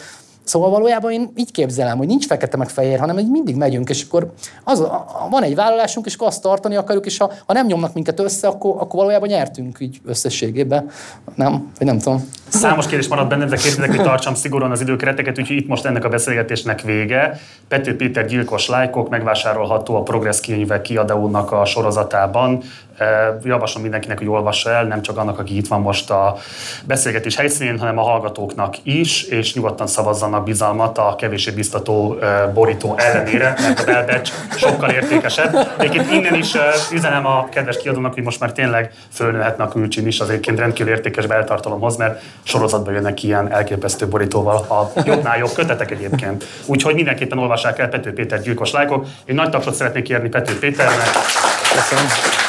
Szóval valójában én így képzelem, hogy nincs fekete meg fehér, hanem hogy mindig megyünk, és akkor az, a, van egy vállalásunk, és akkor azt tartani akarjuk, és ha, ha nem nyomnak minket össze, akkor, akkor valójában nyertünk így összességében. Nem? Vagy nem tudom. Számos kérdés maradt bennem, de kérlek, hogy tartsam szigorúan az időkereteket, úgyhogy itt most ennek a beszélgetésnek vége. Pető Péter gyilkos lájkok megvásárolható a Progress könyvek kiadónak a sorozatában. Javaslom mindenkinek, hogy olvassa el, nem csak annak, aki itt van most a beszélgetés helyszínén, hanem a hallgatóknak is, és nyugodtan szavazzanak bizalmat a kevésbé biztató borító ellenére, mert a belbecs sokkal értékesebb. Egyébként innen is üzenem a kedves kiadónak, hogy most már tényleg fölnőhetne a külcsin is az egyébként rendkívül értékes beltartalomhoz, mert sorozatban jönnek ilyen elképesztő borítóval a jobbnál jobb kötetek egyébként. Úgyhogy mindenképpen olvassák el Pető Péter gyilkos lájkok. Egy nagy tapsot szeretnék kérni Pető Péternek. Köszönöm.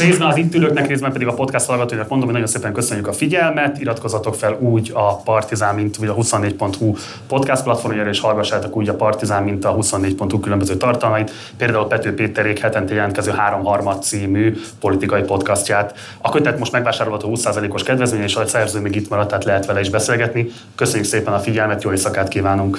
Részben az itt ülőknek, részben pedig a podcast hallgatóinak mondom, hogy nagyon szépen köszönjük a figyelmet, iratkozzatok fel úgy a Partizán, mint vagy a 24.hu podcast platformjára, és hallgassátok úgy a Partizán, mint a 24.hu különböző tartalmait, például Pető Péterék hetente jelentkező 3 harmad című politikai podcastját. A kötet most megvásárolható 20%-os kedvezmény, és a szerző még itt maradt, tehát lehet vele is beszélgetni. Köszönjük szépen a figyelmet, jó éjszakát kívánunk!